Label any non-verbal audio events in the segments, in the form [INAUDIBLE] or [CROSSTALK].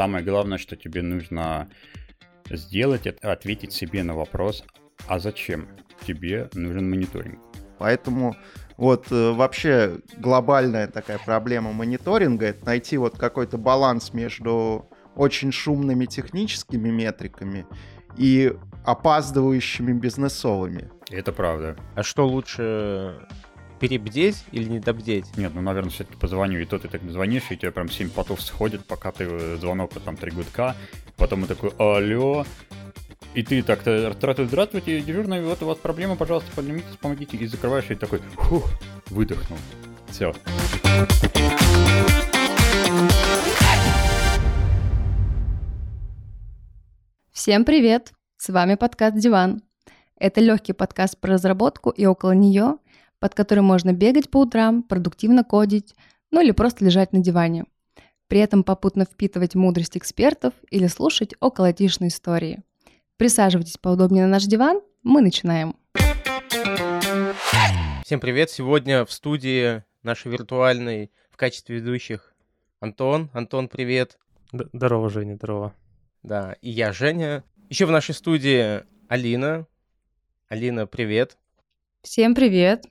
самое главное, что тебе нужно сделать, это ответить себе на вопрос, а зачем тебе нужен мониторинг? Поэтому вот э, вообще глобальная такая проблема мониторинга — это найти вот какой-то баланс между очень шумными техническими метриками и опаздывающими бизнесовыми. Это правда. А что лучше перебдеть или не добдеть? Нет, ну, наверное, все-таки позвоню, и то ты так звонишь, и у тебя прям 7 потов сходит, пока ты э, звонок, там, три гудка, потом и такой, алло, и ты так-то здравствуйте, дежурный, вот у вас проблема, пожалуйста, поднимитесь, помогите, и закрываешь, и такой, фух, выдохнул. Все. Всем привет! С вами подкаст «Диван». Это легкий подкаст про разработку и около нее, под который можно бегать по утрам, продуктивно кодить, ну или просто лежать на диване. При этом попутно впитывать мудрость экспертов или слушать околотишные истории. Присаживайтесь поудобнее на наш диван, мы начинаем. Всем привет! Сегодня в студии нашей виртуальной в качестве ведущих Антон. Антон, привет! Здорово, Женя, здорово. Да, и я, Женя. Еще в нашей студии Алина. Алина, привет. Всем привет.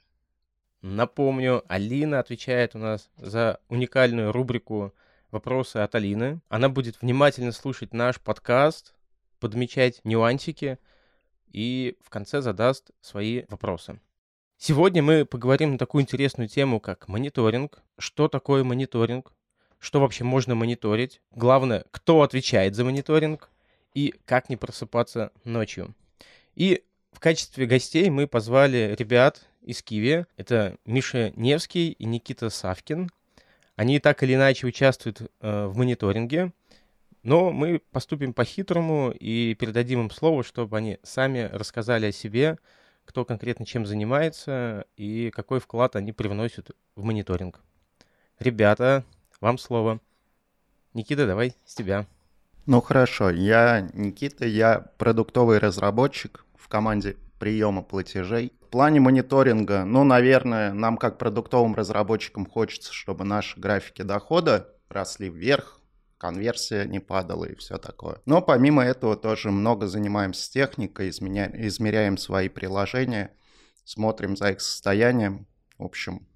Напомню, Алина отвечает у нас за уникальную рубрику «Вопросы от Алины». Она будет внимательно слушать наш подкаст, подмечать нюансики и в конце задаст свои вопросы. Сегодня мы поговорим на такую интересную тему, как мониторинг. Что такое мониторинг? что вообще можно мониторить, главное, кто отвечает за мониторинг и как не просыпаться ночью. И в качестве гостей мы позвали ребят из Киви. Это Миша Невский и Никита Савкин. Они так или иначе участвуют э, в мониторинге, но мы поступим по-хитрому и передадим им слово, чтобы они сами рассказали о себе, кто конкретно чем занимается и какой вклад они привносят в мониторинг. Ребята, вам слово. Никита, давай с тебя. Ну хорошо, я Никита, я продуктовый разработчик в команде приема платежей. В плане мониторинга, ну, наверное, нам как продуктовым разработчикам хочется, чтобы наши графики дохода росли вверх, конверсия не падала и все такое. Но помимо этого тоже много занимаемся техникой, изменя... измеряем свои приложения, смотрим за их состоянием. В общем,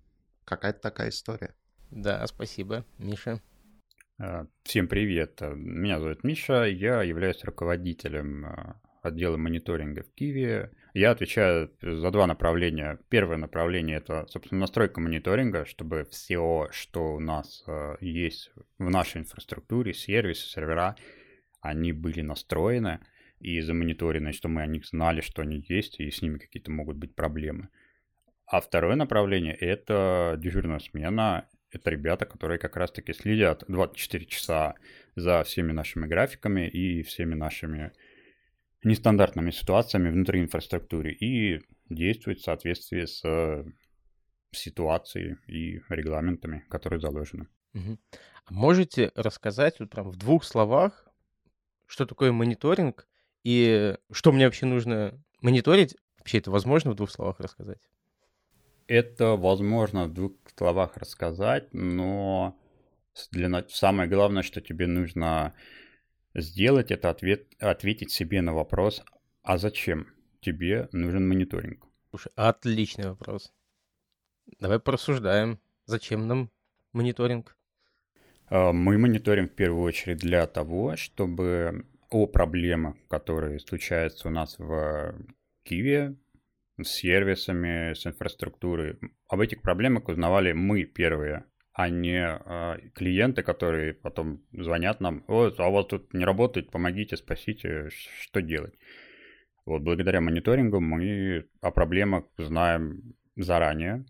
какая-то такая история. Да, спасибо. Миша? А, всем привет. Меня зовут Миша, я являюсь руководителем а, отдела мониторинга в Киеве. Я отвечаю за два направления. Первое направление это, собственно, настройка мониторинга, чтобы все, что у нас а, есть в нашей инфраструктуре, сервисы, сервера, они были настроены и замониторены, что мы о них знали, что они есть, и с ними какие-то могут быть проблемы. А второе направление — это дежурная смена это ребята, которые как раз-таки следят 24 часа за всеми нашими графиками и всеми нашими нестандартными ситуациями внутри инфраструктуры и действуют в соответствии с ситуацией и регламентами, которые заложены. Угу. Можете рассказать вот прям в двух словах, что такое мониторинг и что мне вообще нужно мониторить? Вообще это возможно в двух словах рассказать? Это возможно в двух словах рассказать, но для... самое главное, что тебе нужно сделать, это ответ... ответить себе на вопрос, а зачем тебе нужен мониторинг? Слушай, отличный вопрос. Давай порассуждаем. Зачем нам мониторинг? А, мы мониторим в первую очередь для того, чтобы о проблемах, которые случаются у нас в Киеве, с сервисами, с инфраструктурой. Об этих проблемах узнавали мы первые, а не э, клиенты, которые потом звонят нам, вот, а вот тут не работает, помогите, спасите, что делать. Вот благодаря мониторингу мы о проблемах знаем заранее,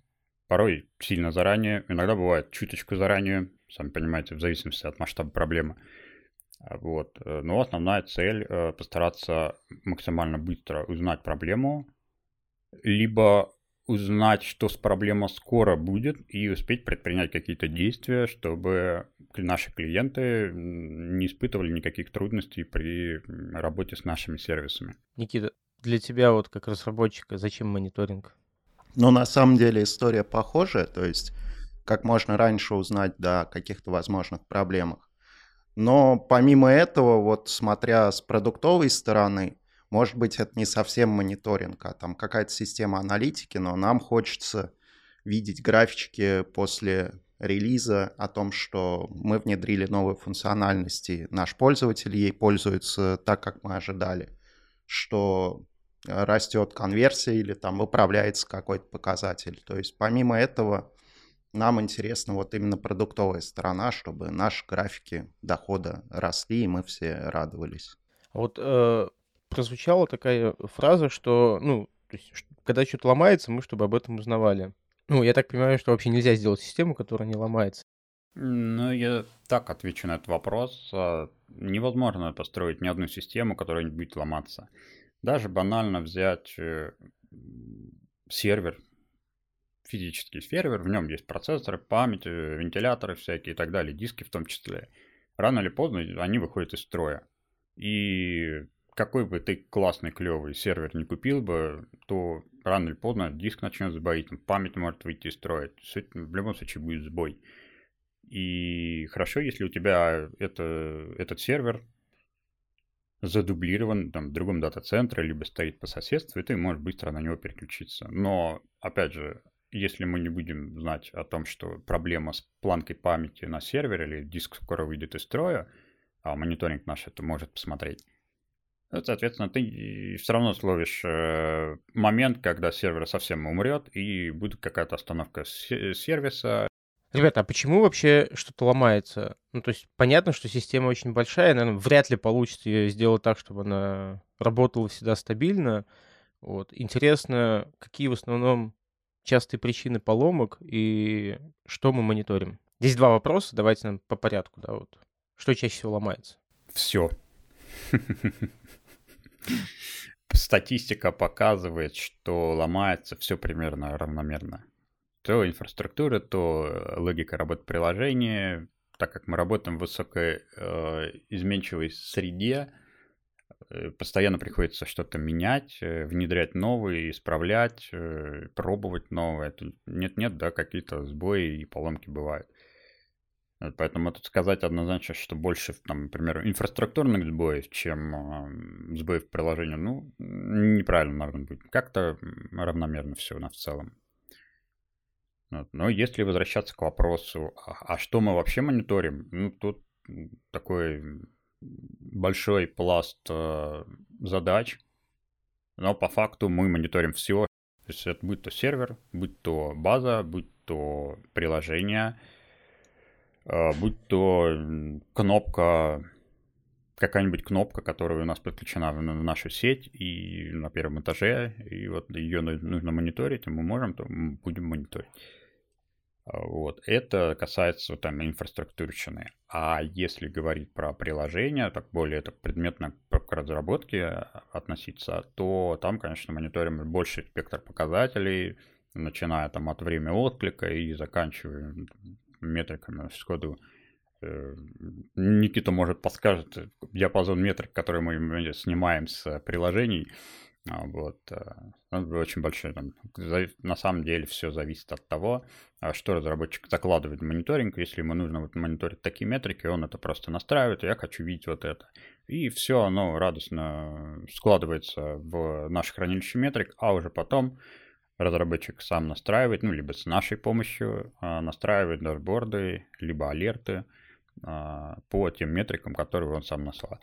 порой сильно заранее, иногда бывает чуточку заранее, сами понимаете, в зависимости от масштаба проблемы. Вот. Но основная цель э, постараться максимально быстро узнать проблему, либо узнать, что с проблемой скоро будет, и успеть предпринять какие-то действия, чтобы наши клиенты не испытывали никаких трудностей при работе с нашими сервисами. Никита, для тебя вот как разработчика зачем мониторинг? Ну, на самом деле история похожая, то есть как можно раньше узнать о каких-то возможных проблемах. Но помимо этого, вот смотря с продуктовой стороны, может быть, это не совсем мониторинг, а там какая-то система аналитики, но нам хочется видеть графички после релиза о том, что мы внедрили новые функциональности, наш пользователь ей пользуется так, как мы ожидали, что растет конверсия или там выправляется какой-то показатель. То есть помимо этого нам интересна вот именно продуктовая сторона, чтобы наши графики дохода росли, и мы все радовались. Вот э, прозвучала такая фраза, что, ну, то есть, когда что-то ломается, мы чтобы об этом узнавали. Ну, я так понимаю, что вообще нельзя сделать систему, которая не ломается. Ну, я так отвечу на этот вопрос. А, невозможно построить ни одну систему, которая не будет ломаться. Даже банально взять э, сервер, физический сервер, в нем есть процессоры, память, э, вентиляторы всякие и так далее, диски в том числе. Рано или поздно они выходят из строя. И какой бы ты классный, клевый сервер не купил бы, то рано или поздно диск начнет сбоить, память может выйти из строя. В любом случае будет сбой. И хорошо, если у тебя это, этот сервер задублирован там, в другом дата-центре, либо стоит по соседству, и ты можешь быстро на него переключиться. Но, опять же, если мы не будем знать о том, что проблема с планкой памяти на сервере или диск скоро выйдет из строя, а мониторинг наш это может посмотреть, соответственно, ты все равно словишь э, момент, когда сервер совсем умрет, и будет какая-то остановка сервиса. Ребята, а почему вообще что-то ломается? Ну, то есть понятно, что система очень большая, наверное, вряд ли получится ее сделать так, чтобы она работала всегда стабильно. Вот. Интересно, какие в основном частые причины поломок и что мы мониторим? Здесь два вопроса, давайте нам по порядку, да, вот. Что чаще всего ломается? Все. [LAUGHS] Статистика показывает, что ломается все примерно равномерно. То инфраструктура, то логика работы приложения. Так как мы работаем в высокой э, изменчивой среде, э, постоянно приходится что-то менять, э, внедрять новые, исправлять, э, пробовать новое. Нет-нет, да, какие-то сбои и поломки бывают. Поэтому тут сказать однозначно, что больше, там, например, инфраструктурных сбоев, чем э, сбоев приложения, ну, неправильно, наверное, будет. Как-то равномерно все у нас в целом. Вот. Но если возвращаться к вопросу, а, а что мы вообще мониторим, ну, тут такой большой пласт э, задач, но по факту мы мониторим все. То есть это будь то сервер, будь то база, будь то приложение – будь то кнопка, какая-нибудь кнопка, которая у нас подключена в нашу сеть и на первом этаже, и вот ее нужно мониторить, и мы можем, то мы будем мониторить. А, вот. Это касается там инфраструктурщины. А если говорить про приложение, так более так предметно к разработке относиться, то там, конечно, мониторим больший спектр показателей, начиная там от времени отклика и заканчивая метриками сходу. Э, Никита, может, подскажет диапазон метрик, который мы снимаем с приложений. А, вот. Э, он очень большой. Там, на самом деле все зависит от того, а что разработчик закладывает в мониторинг. Если ему нужно вот мониторить такие метрики, он это просто настраивает, я хочу видеть вот это. И все оно радостно складывается в наше хранилище метрик, а уже потом разработчик сам настраивает, ну, либо с нашей помощью а, настраивает дашборды, либо алерты а, по тем метрикам, которые он сам наслал.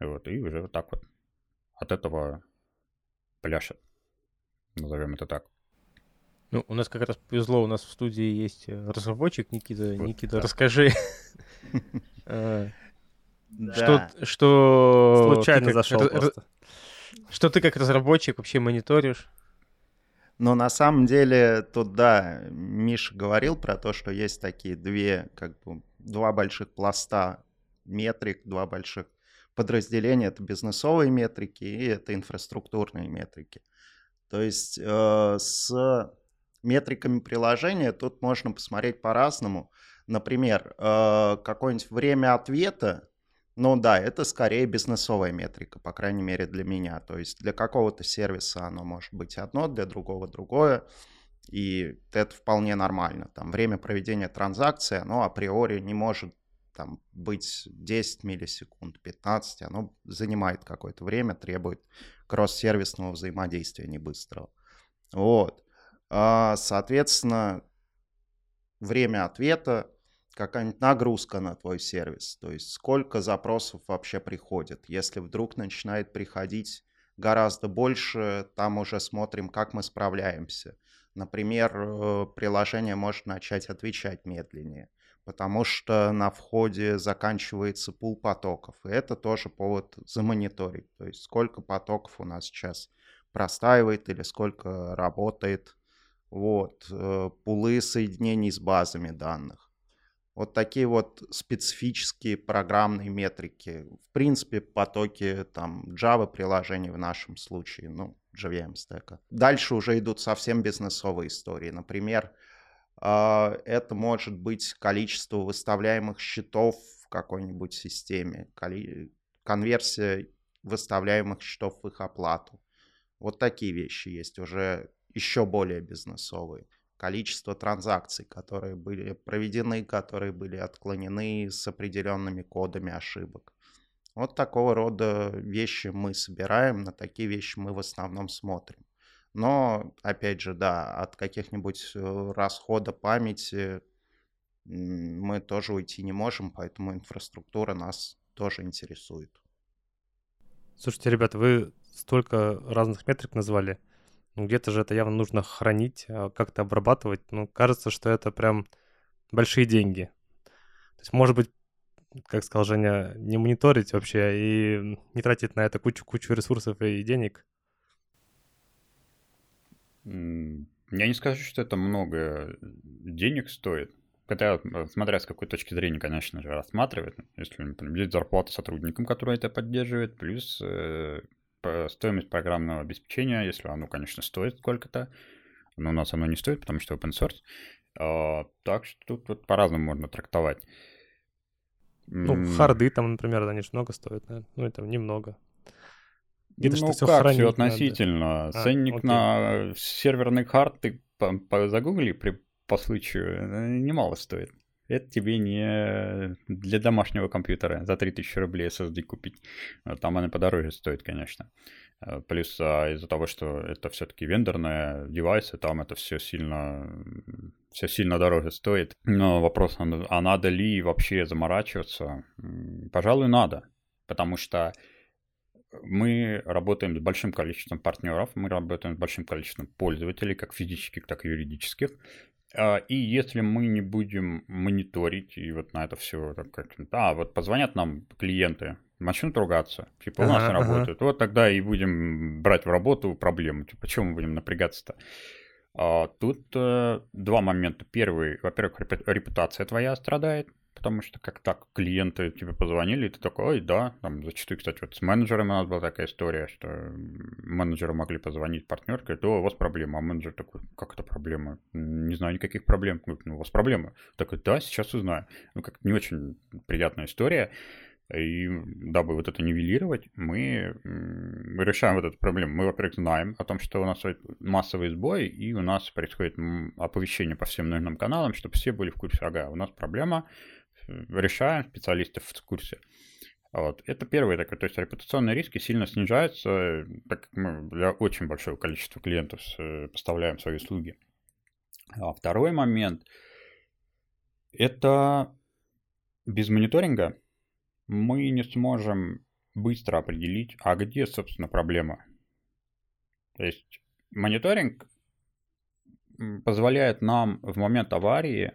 Вот, и уже вот так вот от этого пляшет. Назовем это так. Ну, у нас как раз повезло, у нас в студии есть э, разработчик Никита. Вот, Никита, да. расскажи. [LAUGHS] [LAUGHS] Что, что... Случайно зашел просто. Что ты как разработчик вообще мониторишь? Но на самом деле тут, да, Миша говорил про то, что есть такие две, как бы, два больших пласта метрик, два больших подразделения. Это бизнесовые метрики и это инфраструктурные метрики. То есть э, с метриками приложения тут можно посмотреть по-разному. Например, э, какое-нибудь время ответа ну да, это скорее бизнесовая метрика, по крайней мере для меня. То есть для какого-то сервиса оно может быть одно, для другого другое. И это вполне нормально. Там время проведения транзакции, оно априори не может там быть 10 миллисекунд, 15, оно занимает какое-то время, требует кросс-сервисного взаимодействия не быстрого. Вот. А, соответственно, время ответа, какая-нибудь нагрузка на твой сервис, то есть сколько запросов вообще приходит. Если вдруг начинает приходить гораздо больше, там уже смотрим, как мы справляемся. Например, э, приложение может начать отвечать медленнее потому что на входе заканчивается пул потоков. И это тоже повод замониторить. То есть сколько потоков у нас сейчас простаивает или сколько работает. Вот, э, пулы соединений с базами данных. Вот такие вот специфические программные метрики. В принципе, потоки там Java приложений в нашем случае, ну, JVM стека. Дальше уже идут совсем бизнесовые истории. Например, а, это может быть количество выставляемых счетов в какой-нибудь системе, конверсия выставляемых счетов в их оплату. Вот такие вещи есть уже еще более бизнесовые. Количество транзакций, которые были проведены, которые были отклонены с определенными кодами ошибок. Вот такого рода вещи мы собираем, на такие вещи мы в основном смотрим. Но, опять же, да, от каких-нибудь э, расхода памяти мы тоже уйти не можем, поэтому инфраструктура нас тоже интересует. Слушайте, ребята, вы столько разных метрик назвали. Ну, где-то же это явно нужно хранить, а как-то обрабатывать. Ну, кажется, что это прям большие деньги. То есть, может быть, как сказал Женя, не мониторить вообще и не тратить на это кучу-кучу ресурсов и денег. Я не скажу, что это много денег стоит. Хотя, смотря с какой точки зрения, конечно же, рассматривать. Если, например, есть зарплата сотрудникам, которые это поддерживают, плюс э, стоимость программного обеспечения, если оно, конечно, стоит сколько-то, но у нас оно не стоит, потому что open source. А, так что тут вот по-разному можно трактовать. Ну, харды там, например, они же много стоят, наверное. Ну, это немного. Где-то ну, что как, все относительно. Надо. Ценник а, на серверный хард ты загугли при, по случаю, э, немало стоит. Это тебе не для домашнего компьютера за 3000 рублей SSD купить. Там она подороже стоит, конечно. Э, плюс а, из-за того, что это все-таки вендорные девайсы, там это все сильно, все сильно дороже стоит. Но вопрос, а надо ли вообще заморачиваться? Пожалуй, надо. Потому что мы работаем с большим количеством партнеров, мы работаем с большим количеством пользователей, как физических, так и юридических. А, и если мы не будем мониторить и вот на это все, как, а, вот позвонят нам клиенты, начнут ругаться, типа у нас ага, не работает, ага. вот тогда и будем брать в работу проблему, типа почему мы будем напрягаться-то? А, тут э, два момента. Первый, во-первых, репутация твоя страдает, потому что как так клиенты тебе позвонили, и ты такой, ой, да, там зачастую, кстати, вот с менеджером у нас была такая история, что менеджеры могли позвонить партнер, говорит, о, у вас проблема, а менеджер такой, как это проблема? Не знаю никаких проблем. Ну, у вас проблема. Такой, да, сейчас узнаю. Ну, как не очень приятная история. И дабы вот это нивелировать, мы, мы решаем вот эту проблему. Мы, во-первых, знаем о том, что у нас массовый сбой, и у нас происходит оповещение по всем нужным каналам, чтобы все были в курсе, ага, у нас проблема, решаем, специалисты в курсе. Вот. Это первый такой, то есть репутационные риски сильно снижаются, так как мы для очень большого количества клиентов поставляем свои услуги. А второй момент – это без мониторинга мы не сможем быстро определить, а где, собственно, проблема. То есть мониторинг позволяет нам в момент аварии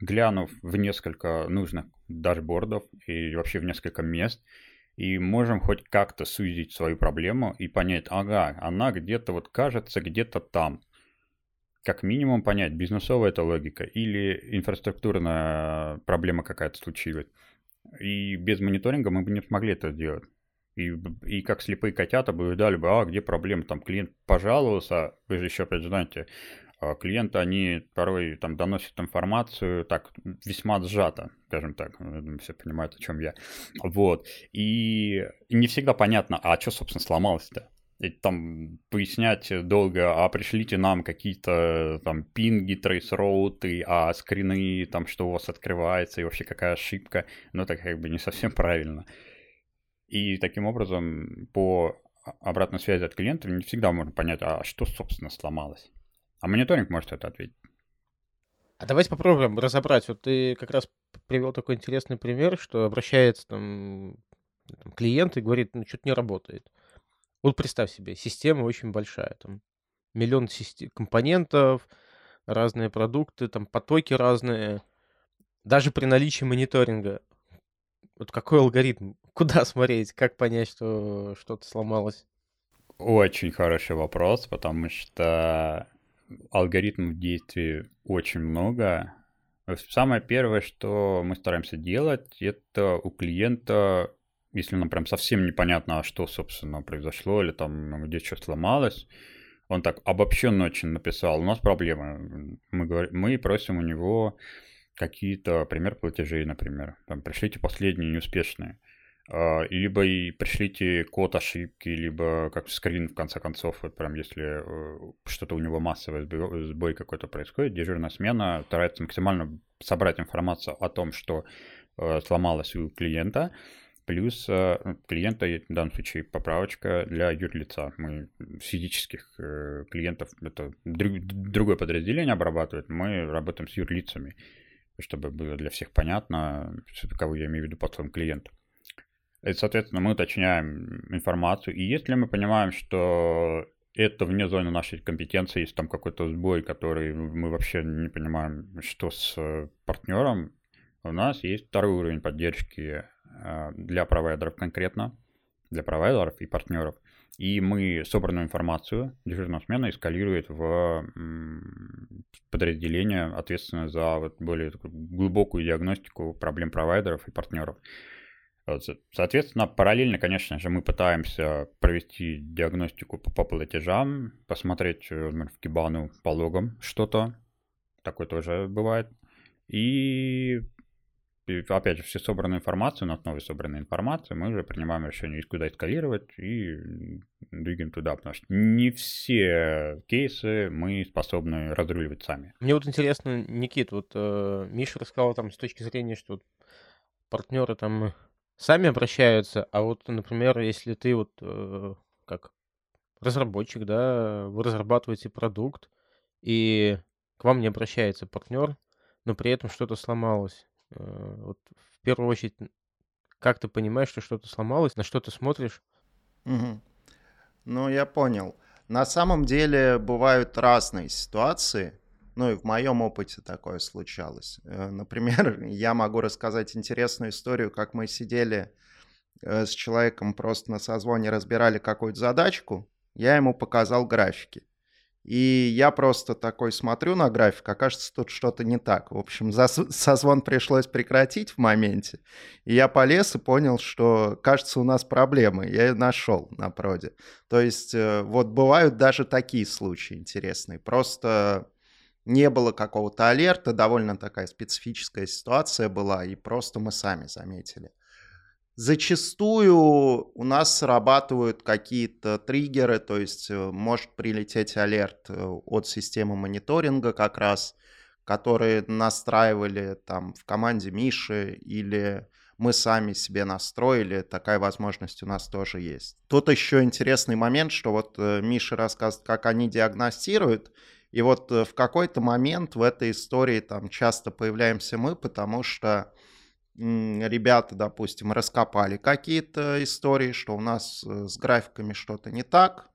глянув в несколько нужных дашбордов и вообще в несколько мест, и можем хоть как-то сузить свою проблему и понять, ага, она где-то вот кажется где-то там. Как минимум понять, бизнесовая это логика или инфраструктурная проблема какая-то случилась. И без мониторинга мы бы не смогли это сделать. И, и как слепые котята бы ждали бы, а где проблема, там клиент пожаловался, вы же еще опять знаете, клиенты, они порой там доносят информацию так весьма сжато, скажем так, думаю, все понимают, о чем я. Вот. И не всегда понятно, а что, собственно, сломалось-то? и там пояснять долго, а пришлите нам какие-то там пинги, трейс-роуты, а скрины, там что у вас открывается и вообще какая ошибка, ну это как бы не совсем правильно. И таким образом по обратной связи от клиента не всегда можно понять, а что, собственно, сломалось. А мониторинг может это ответить. А давайте попробуем разобрать. Вот ты как раз привел такой интересный пример, что обращается там, там клиент и говорит, ну что-то не работает. Вот представь себе, система очень большая, там миллион компонентов, разные продукты, там потоки разные. Даже при наличии мониторинга, вот какой алгоритм, куда смотреть, как понять, что что-то сломалось? Очень хороший вопрос, потому что алгоритмов действий очень много. Самое первое, что мы стараемся делать, это у клиента если нам прям совсем непонятно, а что, собственно, произошло, или там где что сломалось, он так обобщенно очень написал, у нас проблемы. Мы, говорим, мы просим у него какие-то пример платежей, например. Там, пришлите последние неуспешные. А, либо и пришлите код ошибки, либо как скрин, в конце концов, вот прям если э, что-то у него массовый сбой какой-то происходит, дежурная смена старается максимально собрать информацию о том, что э, сломалось у клиента, Плюс э, клиента, в данном случае поправочка для юрлица. Мы физических клиентов, это другое подразделение обрабатывает, мы работаем с юрлицами, чтобы было для всех понятно, кого я имею в виду под своим клиентом. И, соответственно, мы уточняем информацию. И если мы понимаем, что это вне зоны нашей компетенции, есть там какой-то сбой, который мы вообще не понимаем, что с э, партнером, у нас есть второй уровень поддержки а, для провайдеров конкретно, для провайдеров и партнеров. И мы собранную информацию дежурная смена эскалирует в подразделение, ответственное за вот более глубокую диагностику проблем провайдеров и партнеров. Соответственно, параллельно, конечно же, мы пытаемся провести диагностику по, платежам, посмотреть, в Кибану по логам что-то. Такое тоже бывает. И опять же, все собранную информацию, на основе собранной информации мы уже принимаем решение, куда эскалировать и двигаем туда, потому что не все кейсы мы способны разруливать сами. Мне вот интересно, Никит, вот э, Миша рассказал там с точки зрения, что партнеры там сами обращаются, а вот, например, если ты вот э, как разработчик, да, вы разрабатываете продукт, и к вам не обращается партнер, но при этом что-то сломалось Э, вот в первую очередь, как ты понимаешь, что что-то сломалось, на что ты смотришь? Угу. Ну, я понял. На самом деле бывают разные ситуации. Ну и в моем опыте такое случалось. Э, например, [LAUGHS] я могу рассказать интересную историю, как мы сидели э, с человеком просто на созвоне, разбирали какую-то задачку. Я ему показал графики. И я просто такой смотрю на график, окажется, тут что-то не так. В общем, созвон пришлось прекратить в моменте. И я полез и понял, что, кажется, у нас проблемы. Я ее нашел на проде. То есть, э, вот бывают даже такие случаи интересные. Просто не было какого-то алерта, довольно такая специфическая ситуация была, и просто мы сами заметили. Зачастую у нас срабатывают какие-то триггеры, то есть э, может прилететь алерт э, от системы мониторинга как раз, которые настраивали там в команде Миши или мы сами себе настроили, такая возможность у нас тоже есть. Тут еще интересный момент, что вот э, Миша рассказывает, как они диагностируют, и вот в какой-то момент в этой истории там часто появляемся мы, потому что ребята, допустим, раскопали какие-то истории, что у нас э, с графиками что-то не так.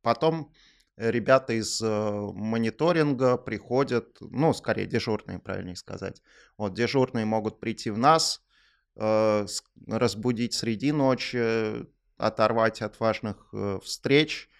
Потом ребята из э, мониторинга приходят, ну, скорее дежурные, правильнее сказать. Вот дежурные могут прийти в нас, э, разбудить среди ночи, оторвать от важных встреч – Э,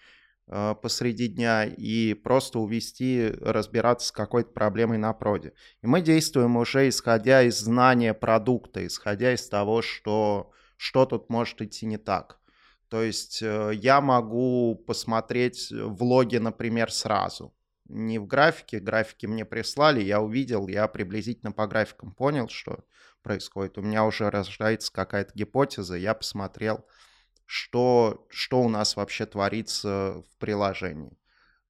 посреди дня и просто увести, разбираться с какой-то проблемой на проде. И мы действуем уже исходя из знания продукта, исходя из того, что, что тут может идти не так. То есть э, я могу посмотреть влоги, например, сразу. Не в графике, графики мне прислали, я увидел, я приблизительно по графикам понял, что происходит. У меня уже рождается какая-то гипотеза, я посмотрел, что, что у нас вообще творится в приложении.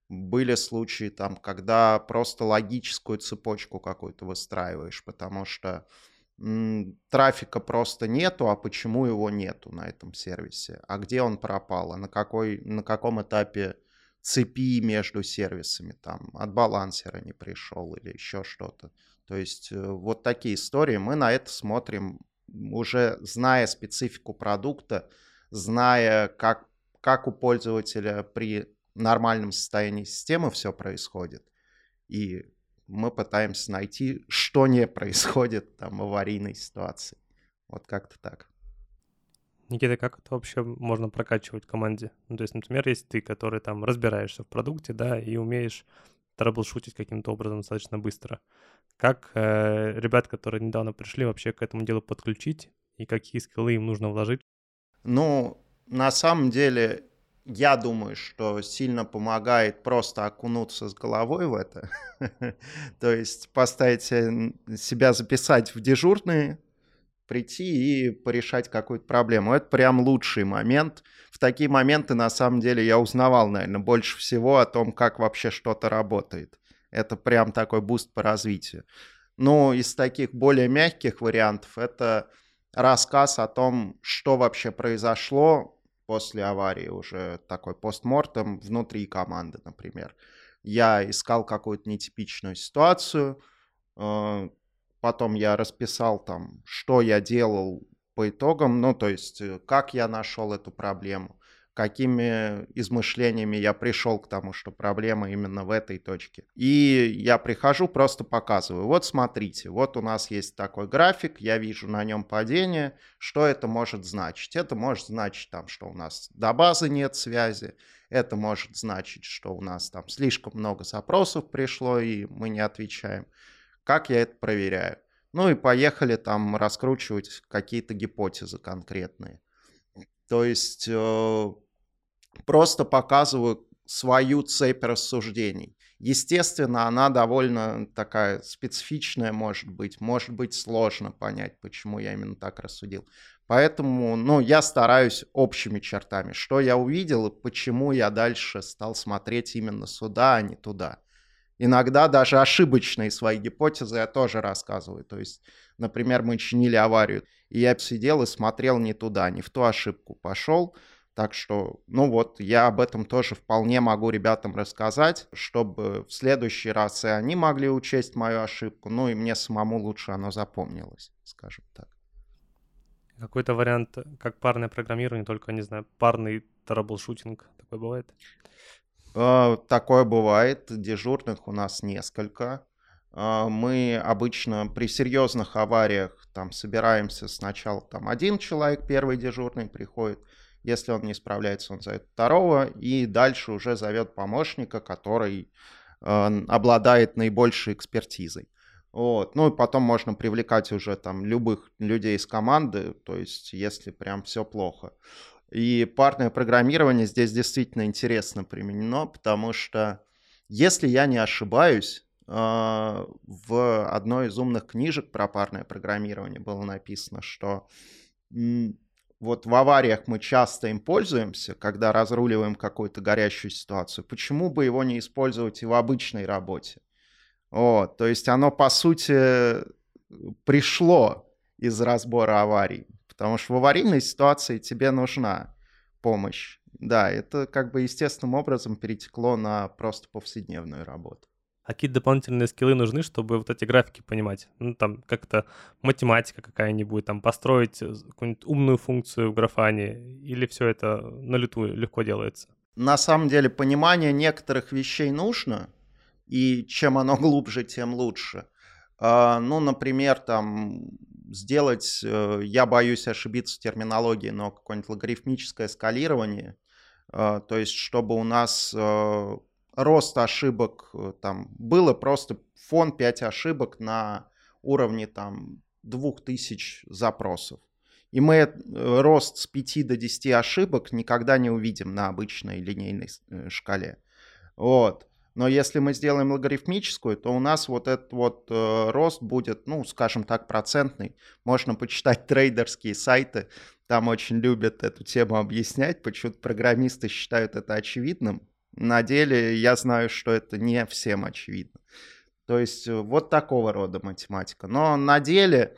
Были случаи там, когда просто логическую цепочку какую-то выстраиваешь, потому что м, трафика просто нету, а почему его нету на этом сервисе? А где он пропал? А на, какой, на каком этапе цепи между сервисами? Там от балансера не пришел или еще что-то. То есть э, вот такие истории. Мы на это смотрим уже зная специфику продукта, зная, как, как у пользователя при нормальном состоянии системы все происходит. И мы пытаемся найти, что не происходит там в аварийной ситуации. Вот как-то так. Никита, как это вообще можно прокачивать команде? Ну, то есть, например, есть ты, который там разбираешься в продукте, да, и умеешь трэблшутить каким-то образом достаточно быстро. Как э, ребят, которые недавно пришли, вообще к этому делу подключить и какие скиллы им нужно вложить? Ну, на самом деле, я думаю, что сильно помогает просто окунуться с головой в это. [LAUGHS] То есть поставить себя записать в дежурные, прийти и порешать какую-то проблему. Это прям лучший момент. В такие моменты, на самом деле, я узнавал, наверное, больше всего о том, как вообще что-то работает. Это прям такой буст по развитию. Ну, из таких более мягких вариантов это рассказ о том, что вообще произошло после аварии, уже такой постмортем внутри команды, например. Я искал какую-то нетипичную ситуацию, э, потом я расписал там, что я делал по итогам, ну, то есть, э, как я нашел эту проблему какими измышлениями я пришел к тому, что проблема именно в этой точке. И я прихожу, просто показываю. Вот смотрите, вот у нас есть такой график, я вижу на нем падение. Что это может значить? Это может значить, там, что у нас до базы нет связи. Это может значить, что у нас там слишком много запросов пришло, и мы не отвечаем. Как я это проверяю? Ну и поехали там раскручивать какие-то гипотезы конкретные. То есть э, просто показываю свою цепь рассуждений. Естественно, она довольно такая специфичная может быть. Может быть сложно понять, почему я именно так рассудил. Поэтому, ну, я стараюсь общими чертами, что я увидел и почему я дальше стал смотреть именно сюда, а не туда. Иногда даже ошибочные свои гипотезы я тоже рассказываю. То есть, например, мы чинили аварию, и я сидел и смотрел не туда, не в ту ошибку пошел. Так что, ну вот, я об этом тоже вполне могу ребятам рассказать, чтобы в следующий раз и они могли учесть мою ошибку, ну и мне самому лучше оно запомнилось, скажем так. Какой-то вариант, как парное программирование, только, не знаю, парный траблшутинг, такой бывает? А, такое бывает, дежурных у нас несколько. А, мы обычно при серьезных авариях там собираемся сначала там один человек, первый дежурный приходит, если он не справляется, он зовет второго, и дальше уже зовет помощника, который э, обладает наибольшей экспертизой. Вот. Ну и потом можно привлекать уже там любых людей из команды, то есть если прям все плохо. И парное программирование здесь действительно интересно применено, потому что, если я не ошибаюсь, а, в одной из умных книжек про парное программирование было написано, что вот в авариях мы часто им пользуемся, когда разруливаем какую-то горящую ситуацию. Почему бы его не использовать и в обычной работе? Вот, то есть оно, по сути, пришло из разбора аварий, потому что в аварийной ситуации тебе нужна помощь. Да, это как бы естественным образом перетекло на просто повседневную работу. А какие дополнительные скиллы нужны, чтобы вот эти графики понимать? Ну, там как-то математика какая-нибудь, там построить э, какую-нибудь умную функцию в графане, или все это на лету легко делается? На самом деле понимание некоторых вещей нужно, и чем оно [LAUGHS] глубже, тем лучше. А, ну, например, там сделать, э, я боюсь ошибиться в терминологии, но какое-нибудь логарифмическое скалирование, а, то есть чтобы у нас э, рост ошибок, э, там было просто фон 5 ошибок на уровне там 2000 запросов. И мы э, рост с 5 до 10 ошибок никогда не увидим на обычной линейной э, шкале. Вот. Но если мы сделаем логарифмическую, то у нас вот этот вот э, рост будет, ну, скажем так, процентный. Можно почитать трейдерские сайты, там очень любят эту тему объяснять, почему-то программисты считают это очевидным. На деле я знаю, что это не всем очевидно. То есть э, вот такого рода математика. Но на деле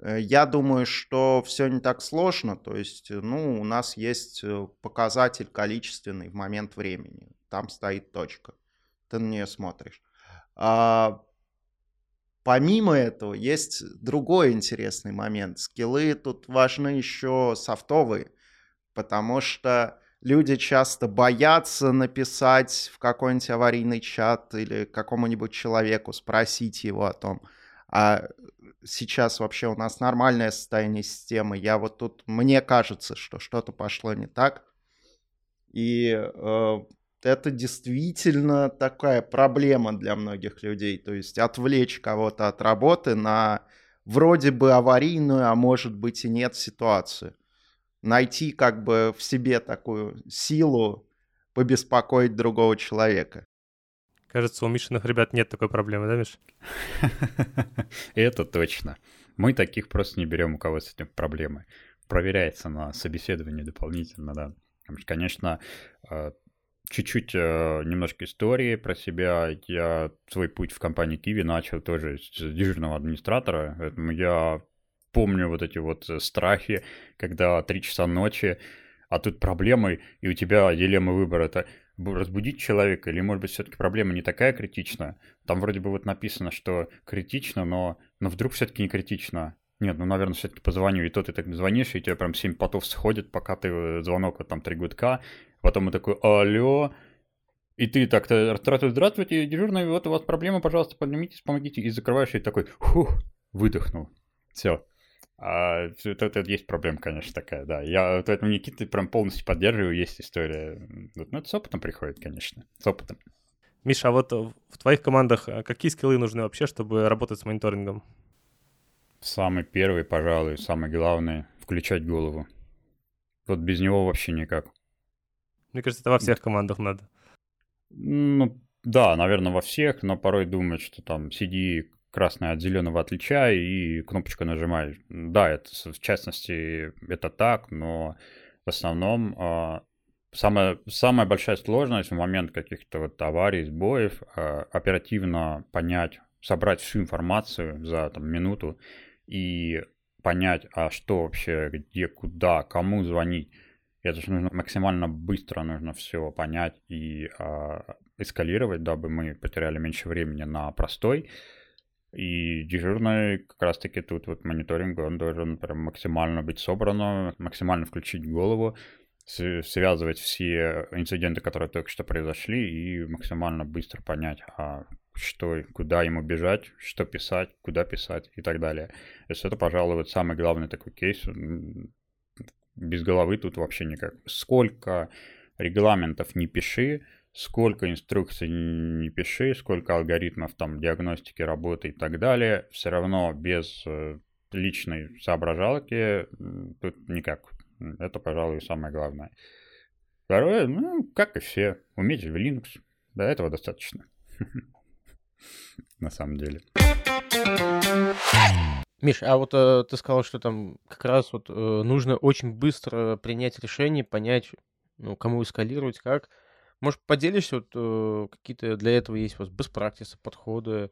э, я думаю, что все не так сложно. То есть, э, ну, у нас есть показатель количественный в момент времени. Там стоит точка. Ты на нее смотришь. А, помимо этого, есть другой интересный момент. Скиллы тут важны еще софтовые, потому что люди часто боятся написать в какой-нибудь аварийный чат или какому-нибудь человеку, спросить его о том, а сейчас вообще у нас нормальное состояние системы. Я вот тут, мне кажется, что что-то пошло не так. И э, это действительно такая проблема для многих людей. То есть отвлечь кого-то от работы на вроде бы аварийную, а может быть и нет ситуацию найти как бы в себе такую силу побеспокоить другого человека. Кажется, у Мишиных ребят нет такой проблемы, да, Миш? [LAUGHS] Это точно. Мы таких просто не берем, у кого с этим проблемы. Проверяется на собеседовании дополнительно, да. Конечно, а, чуть-чуть э, немножко истории про себя. Я свой путь в компании Kiwi начал тоже с дежурного администратора. Поэтому я помню вот эти вот э, страхи, когда три часа ночи, а тут проблемы, и у тебя дилемма выбора это разбудить человека, или, может быть, все-таки проблема не такая критичная. Там вроде бы вот написано, что критично, но, но вдруг все-таки не критично. Нет, ну, наверное, все-таки позвоню, и то ты так звонишь, и у тебя прям 7 потов сходит, пока ты э, звонок, вот там три гудка, потом мы такой, алло, и ты так-то, здравствуйте, дежурный, вот у вас проблема, пожалуйста, поднимитесь, помогите, и закрываешь, и такой, фух, выдохнул. Все, а, это, это есть проблема, конечно, такая, да. Я поэтому Никиты прям полностью поддерживаю, есть история. Ну, это с опытом приходит, конечно, с опытом. Миша, а вот в твоих командах а какие скиллы нужны вообще, чтобы работать с мониторингом? Самый первый, пожалуй, самый главный — включать голову. Вот без него вообще никак. Мне кажется, это во всех командах надо. Ну, да, наверное, во всех, но порой думают, что там сиди, красное от зеленого отличай и кнопочку нажимаешь. Да, это в частности это так, но в основном э, самая, самая большая сложность в момент каких-то вот аварий, сбоев, э, оперативно понять, собрать всю информацию за там, минуту и понять, а что вообще, где, куда, кому звонить. Это же нужно максимально быстро нужно все понять и э, эскалировать, дабы мы потеряли меньше времени на простой. И дежурный как раз-таки тут вот мониторинг, он должен прям максимально быть собран, максимально включить голову, связывать все инциденты, которые только что произошли, и максимально быстро понять, а что, куда ему бежать, что писать, куда писать и так далее. То есть это, пожалуй, вот самый главный такой кейс. Без головы тут вообще никак. Сколько регламентов не пиши, сколько инструкций не пиши, сколько алгоритмов там диагностики работы и так далее, все равно без э, личной соображалки тут никак. Это, пожалуй, самое главное. Второе, ну, как и все, уметь в Linux. До этого достаточно. [LAUGHS] На самом деле. Миш, а вот э, ты сказал, что там как раз вот э, нужно очень быстро принять решение, понять, ну, кому эскалировать, как. Может, поделишься, вот э, какие-то для этого есть у вас practice, подходы,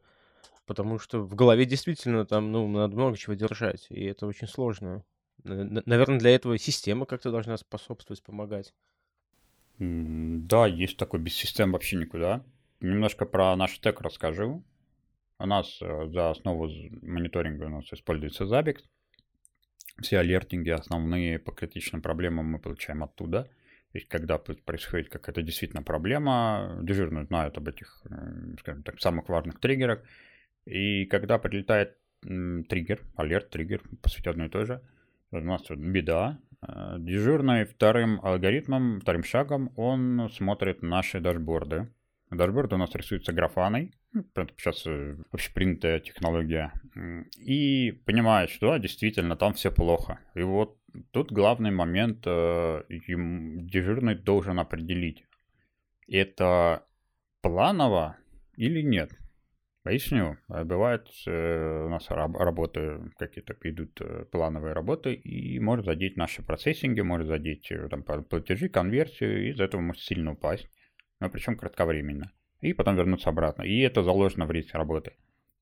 потому что в голове действительно там, ну, надо много чего держать, и это очень сложно. Наверное, для этого система как-то должна способствовать, помогать. Да, есть такой, без систем вообще никуда. Немножко про наш тег расскажу. У нас э, за основу мониторинга у нас используется Zabbix. Все алертинги основные по критичным проблемам мы получаем оттуда. Есть, когда происходит какая-то действительно проблема, дежурные знают об этих, скажем так, самых важных триггерах. И когда прилетает триггер, алерт, триггер, по сути одно и то же, у нас беда. Э, дежурный вторым алгоритмом, вторым шагом, он смотрит наши дашборды. Дашборд у нас рисуется графаной, сейчас э, общепринятая технология, и понимает, что да, действительно там все плохо. И вот тут главный момент, э, дежурный должен определить, это планово или нет. Поясню. А бывает, э, у нас работы какие-то идут э, плановые работы, и может задеть наши процессинги, может задеть э, там, платежи, конверсию, и из-за этого может сильно упасть, но причем кратковременно. И потом вернуться обратно. И это заложено в риск работы.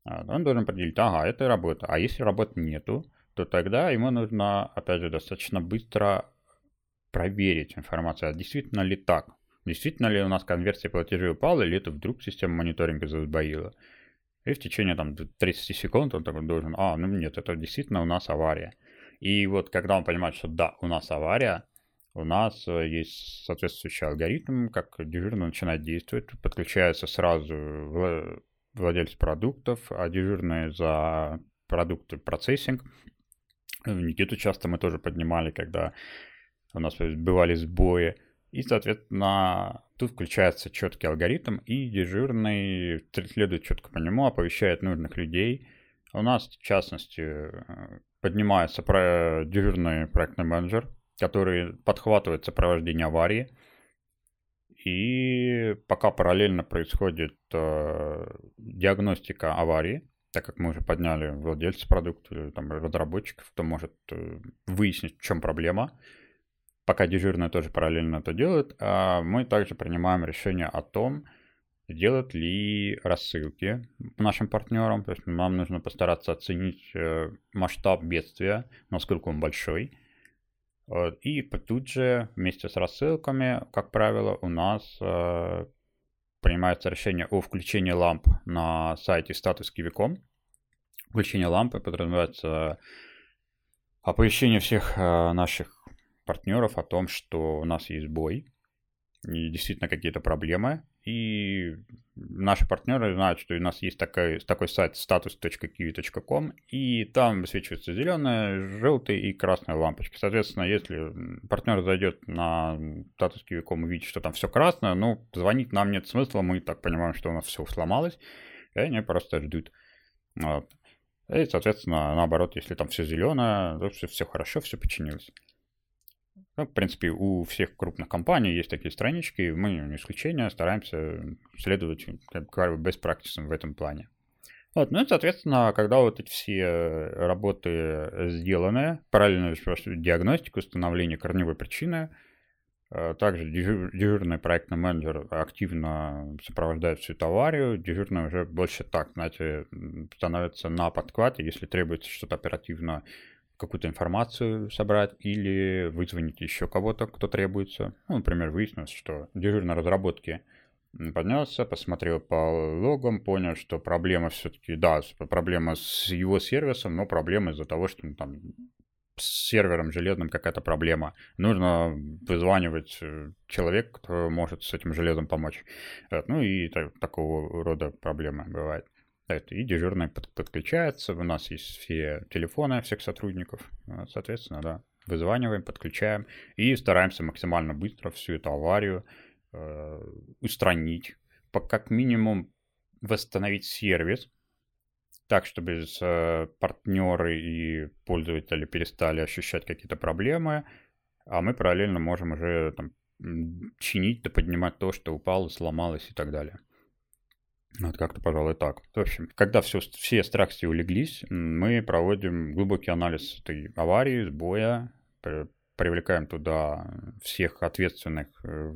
А, он должен определить, ага, это работа. А если работы нету, то тогда ему нужно, опять же, достаточно быстро проверить информацию, а действительно ли так. Действительно ли у нас конверсия платежей упала, или это вдруг система мониторинга засбоила. И в течение там 30 секунд он такой должен, а, ну нет, это действительно у нас авария. И вот когда он понимает, что да, у нас авария, у нас э, есть соответствующий алгоритм, как дежурный начинает действовать, подключается сразу владелец продуктов, а дежурный за продукты процессинг. Никиту часто мы тоже поднимали, когда у нас бывали сбои. И, соответственно, тут включается четкий алгоритм, и дежурный следует четко по нему, оповещает нужных людей. У нас, в частности, э, поднимается про дежурный проектный менеджер, который подхватывает сопровождение аварии. И пока параллельно происходит э, диагностика аварии, так как мы уже подняли владельца продукта или там, разработчиков, кто может э, выяснить, в чем проблема, пока дежурные тоже параллельно это делают, а мы также принимаем решение о том, делать ли рассылки нашим партнерам. То есть нам нужно постараться оценить э, масштаб бедствия, насколько он большой. И тут же вместе с рассылками, как правило, у нас э, принимается решение о включении ламп на сайте статус Кивиком. Включение лампы подразумевается оповещение всех э, наших партнеров о том, что у нас есть бой и действительно какие-то проблемы. И наши партнеры знают, что у нас есть такой, такой сайт status.kiwi.com, и там высвечиваются зеленые, желтые и красные лампочки. Соответственно, если партнер зайдет на status.kiwi.com и видит, что там все красное, ну, звонить нам нет смысла, мы так понимаем, что у нас все сломалось, и они просто ждут. Вот. И, соответственно, наоборот, если там все зеленое, то все, все хорошо, все починилось. Ну, в принципе, у всех крупных компаний есть такие странички, мы не исключение, стараемся следовать, как бы, best practices в этом плане. Вот, ну и, соответственно, когда вот эти все работы сделаны, параллельно диагностика, установление корневой причины, э, также дежурный проектный менеджер активно сопровождает всю эту аварию. Дежурный уже больше так, знаете, становится на подхвате, если требуется что-то оперативно какую-то информацию собрать или вызвонить еще кого-то, кто требуется. Ну, например, выяснилось, что дежурный разработки поднялся, посмотрел по логам, понял, что проблема все-таки, да, проблема с его сервисом, но проблема из-за того, что ну, там с сервером железным какая-то проблема. Нужно вызванивать э, человека, кто может с этим железом помочь. Ну и так, такого рода проблемы бывают. Это и дежурный подключается, у нас есть все телефоны всех сотрудников, соответственно, да, вызваниваем, подключаем и стараемся максимально быстро всю эту аварию э, устранить, по, как минимум восстановить сервис, так, чтобы э, партнеры и пользователи перестали ощущать какие-то проблемы, а мы параллельно можем уже там, чинить, да поднимать то, что упало, сломалось и так далее. Вот как-то, пожалуй, так. В общем, когда все, все страсти улеглись, мы проводим глубокий анализ этой аварии, сбоя, привлекаем туда всех ответственных э,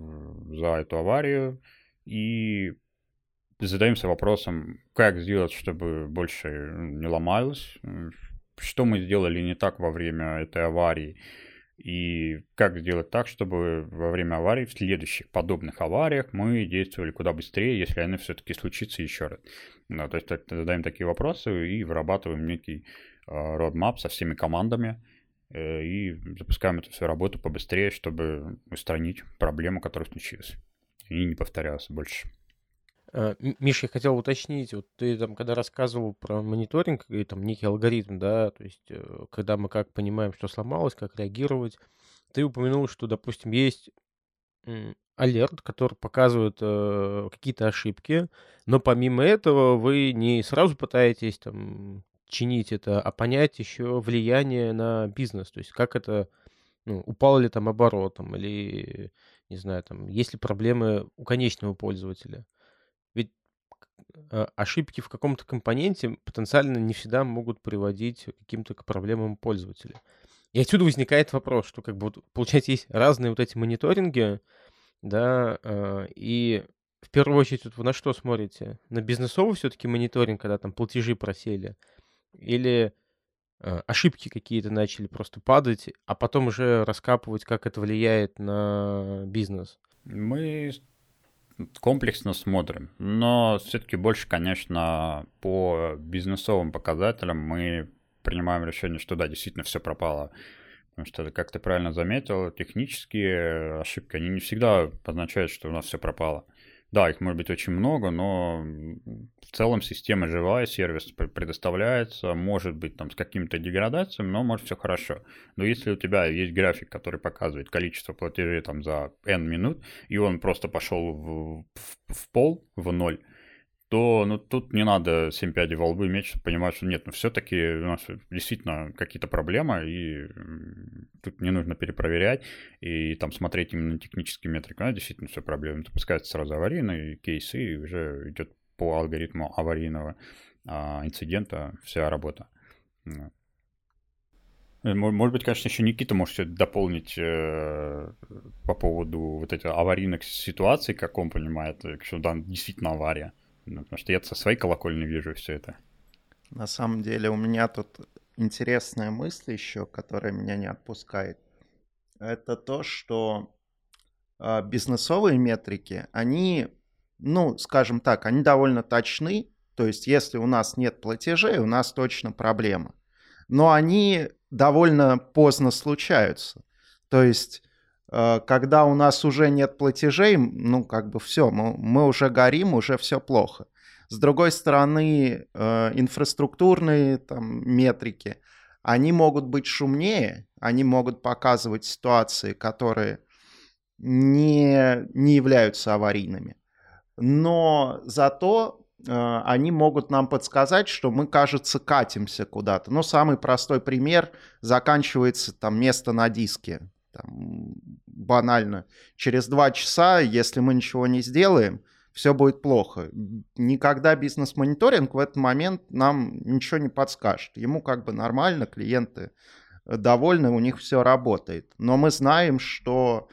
за эту аварию и задаемся вопросом, как сделать, чтобы больше не ломалось, что мы сделали не так во время этой аварии, и как сделать так, чтобы во время аварии, в следующих подобных авариях мы действовали куда быстрее, если они все-таки случится еще раз. Да, то есть задаем такие вопросы и вырабатываем некий roadmap со всеми командами э, и запускаем эту всю работу побыстрее, чтобы устранить проблему, которая случилась. И не повторялась больше. Э, Миша, я хотел уточнить, вот ты там, когда рассказывал про мониторинг и там некий алгоритм, да, то есть э, когда мы как понимаем, что сломалось, как реагировать, ты упомянул, что, допустим, есть алерт, который показывает э, какие-то ошибки, но помимо этого вы не сразу пытаетесь там чинить это, а понять еще влияние на бизнес, то есть как это, ну, упал ли там оборот, там, или, не знаю, там, есть ли проблемы у конечного пользователя ошибки в каком-то компоненте потенциально не всегда могут приводить к каким-то проблемам пользователя. И отсюда возникает вопрос, что как бы вот, получается есть разные вот эти мониторинги, да, э, и в первую очередь вот вы на что смотрите? На бизнесовый все-таки мониторинг, когда там платежи просели? Или э, ошибки какие-то начали просто падать, а потом уже раскапывать, как это влияет на бизнес? Мы комплексно смотрим, но все-таки больше, конечно, по бизнесовым показателям мы принимаем решение, что да, действительно все пропало. Потому что, как ты правильно заметил, технические ошибки, они не всегда означают, что у нас все пропало. Да, их может быть очень много, но в целом система живая, сервис предоставляется, может быть там с какими-то деградациями, но может все хорошо. Но если у тебя есть график, который показывает количество платежей там за n минут, и он просто пошел в, в, в пол, в ноль, то ну, тут не надо 7 пядей во лбу иметь, чтобы понимать, что нет, ну все-таки у нас действительно какие-то проблемы, и тут не нужно перепроверять, и там смотреть именно технические метрики, а действительно все проблемы. Запускаются сразу аварийные кейсы, и уже идет по алгоритму аварийного а, инцидента вся работа. Может быть, конечно, еще Никита может что-то дополнить э, по поводу вот этих аварийных ситуаций, как он понимает, что да, действительно авария. Ну, потому что я со своей колокольни вижу все это. На самом деле у меня тут интересная мысль еще, которая меня не отпускает. Это то, что э, бизнесовые метрики, они, ну, скажем так, они довольно точны. То есть, если у нас нет платежей, у нас точно проблема. Но они довольно поздно случаются. То есть когда у нас уже нет платежей, ну, как бы все, мы, мы уже горим, уже все плохо. С другой стороны, э, инфраструктурные там, метрики, они могут быть шумнее, они могут показывать ситуации, которые не, не являются аварийными. Но зато э, они могут нам подсказать, что мы, кажется, катимся куда-то. Ну, самый простой пример заканчивается там место на диске там, банально, через два часа, если мы ничего не сделаем, все будет плохо. Никогда бизнес-мониторинг в этот момент нам ничего не подскажет. Ему как бы нормально, клиенты довольны, у них все работает. Но мы знаем, что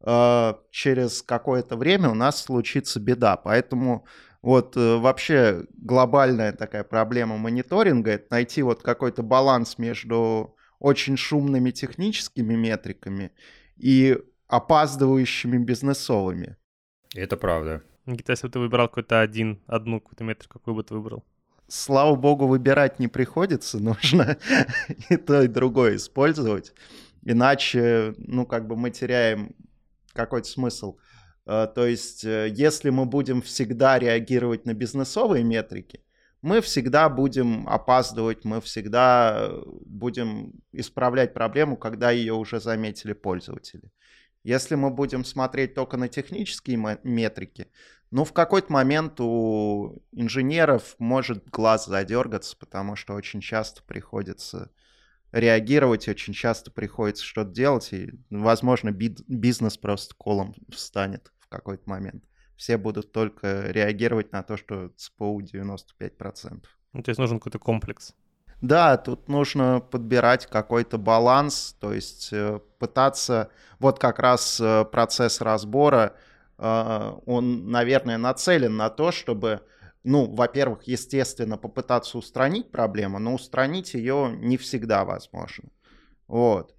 э, через какое-то время у нас случится беда. Поэтому вот э, вообще глобальная такая проблема мониторинга — это найти вот какой-то баланс между очень шумными техническими метриками и опаздывающими бизнесовыми. Это правда. Никита, если бы ты выбирал какой-то один, одну какую-то метрику, какую бы ты выбрал? Слава богу, выбирать не приходится, [LAUGHS] нужно и то, и другое использовать. Иначе, ну, как бы мы теряем какой-то смысл. Э, то есть, э, если мы будем всегда реагировать на бизнесовые метрики, мы всегда будем опаздывать, мы всегда э, будем исправлять проблему, когда ее уже заметили пользователи. Если мы будем смотреть только на технические метрики, ну, в какой-то момент у инженеров может глаз задергаться, потому что очень часто приходится реагировать, очень часто приходится что-то делать, и, возможно, бизнес просто колом встанет в какой-то момент все будут только реагировать на то, что ЦПУ 95%. Ну, то есть нужен какой-то комплекс. Да, тут нужно подбирать какой-то баланс, то есть э, пытаться, вот как раз э, процесс разбора, э, он, наверное, нацелен на то, чтобы, ну, во-первых, естественно, попытаться устранить проблему, но устранить ее не всегда возможно. Вот.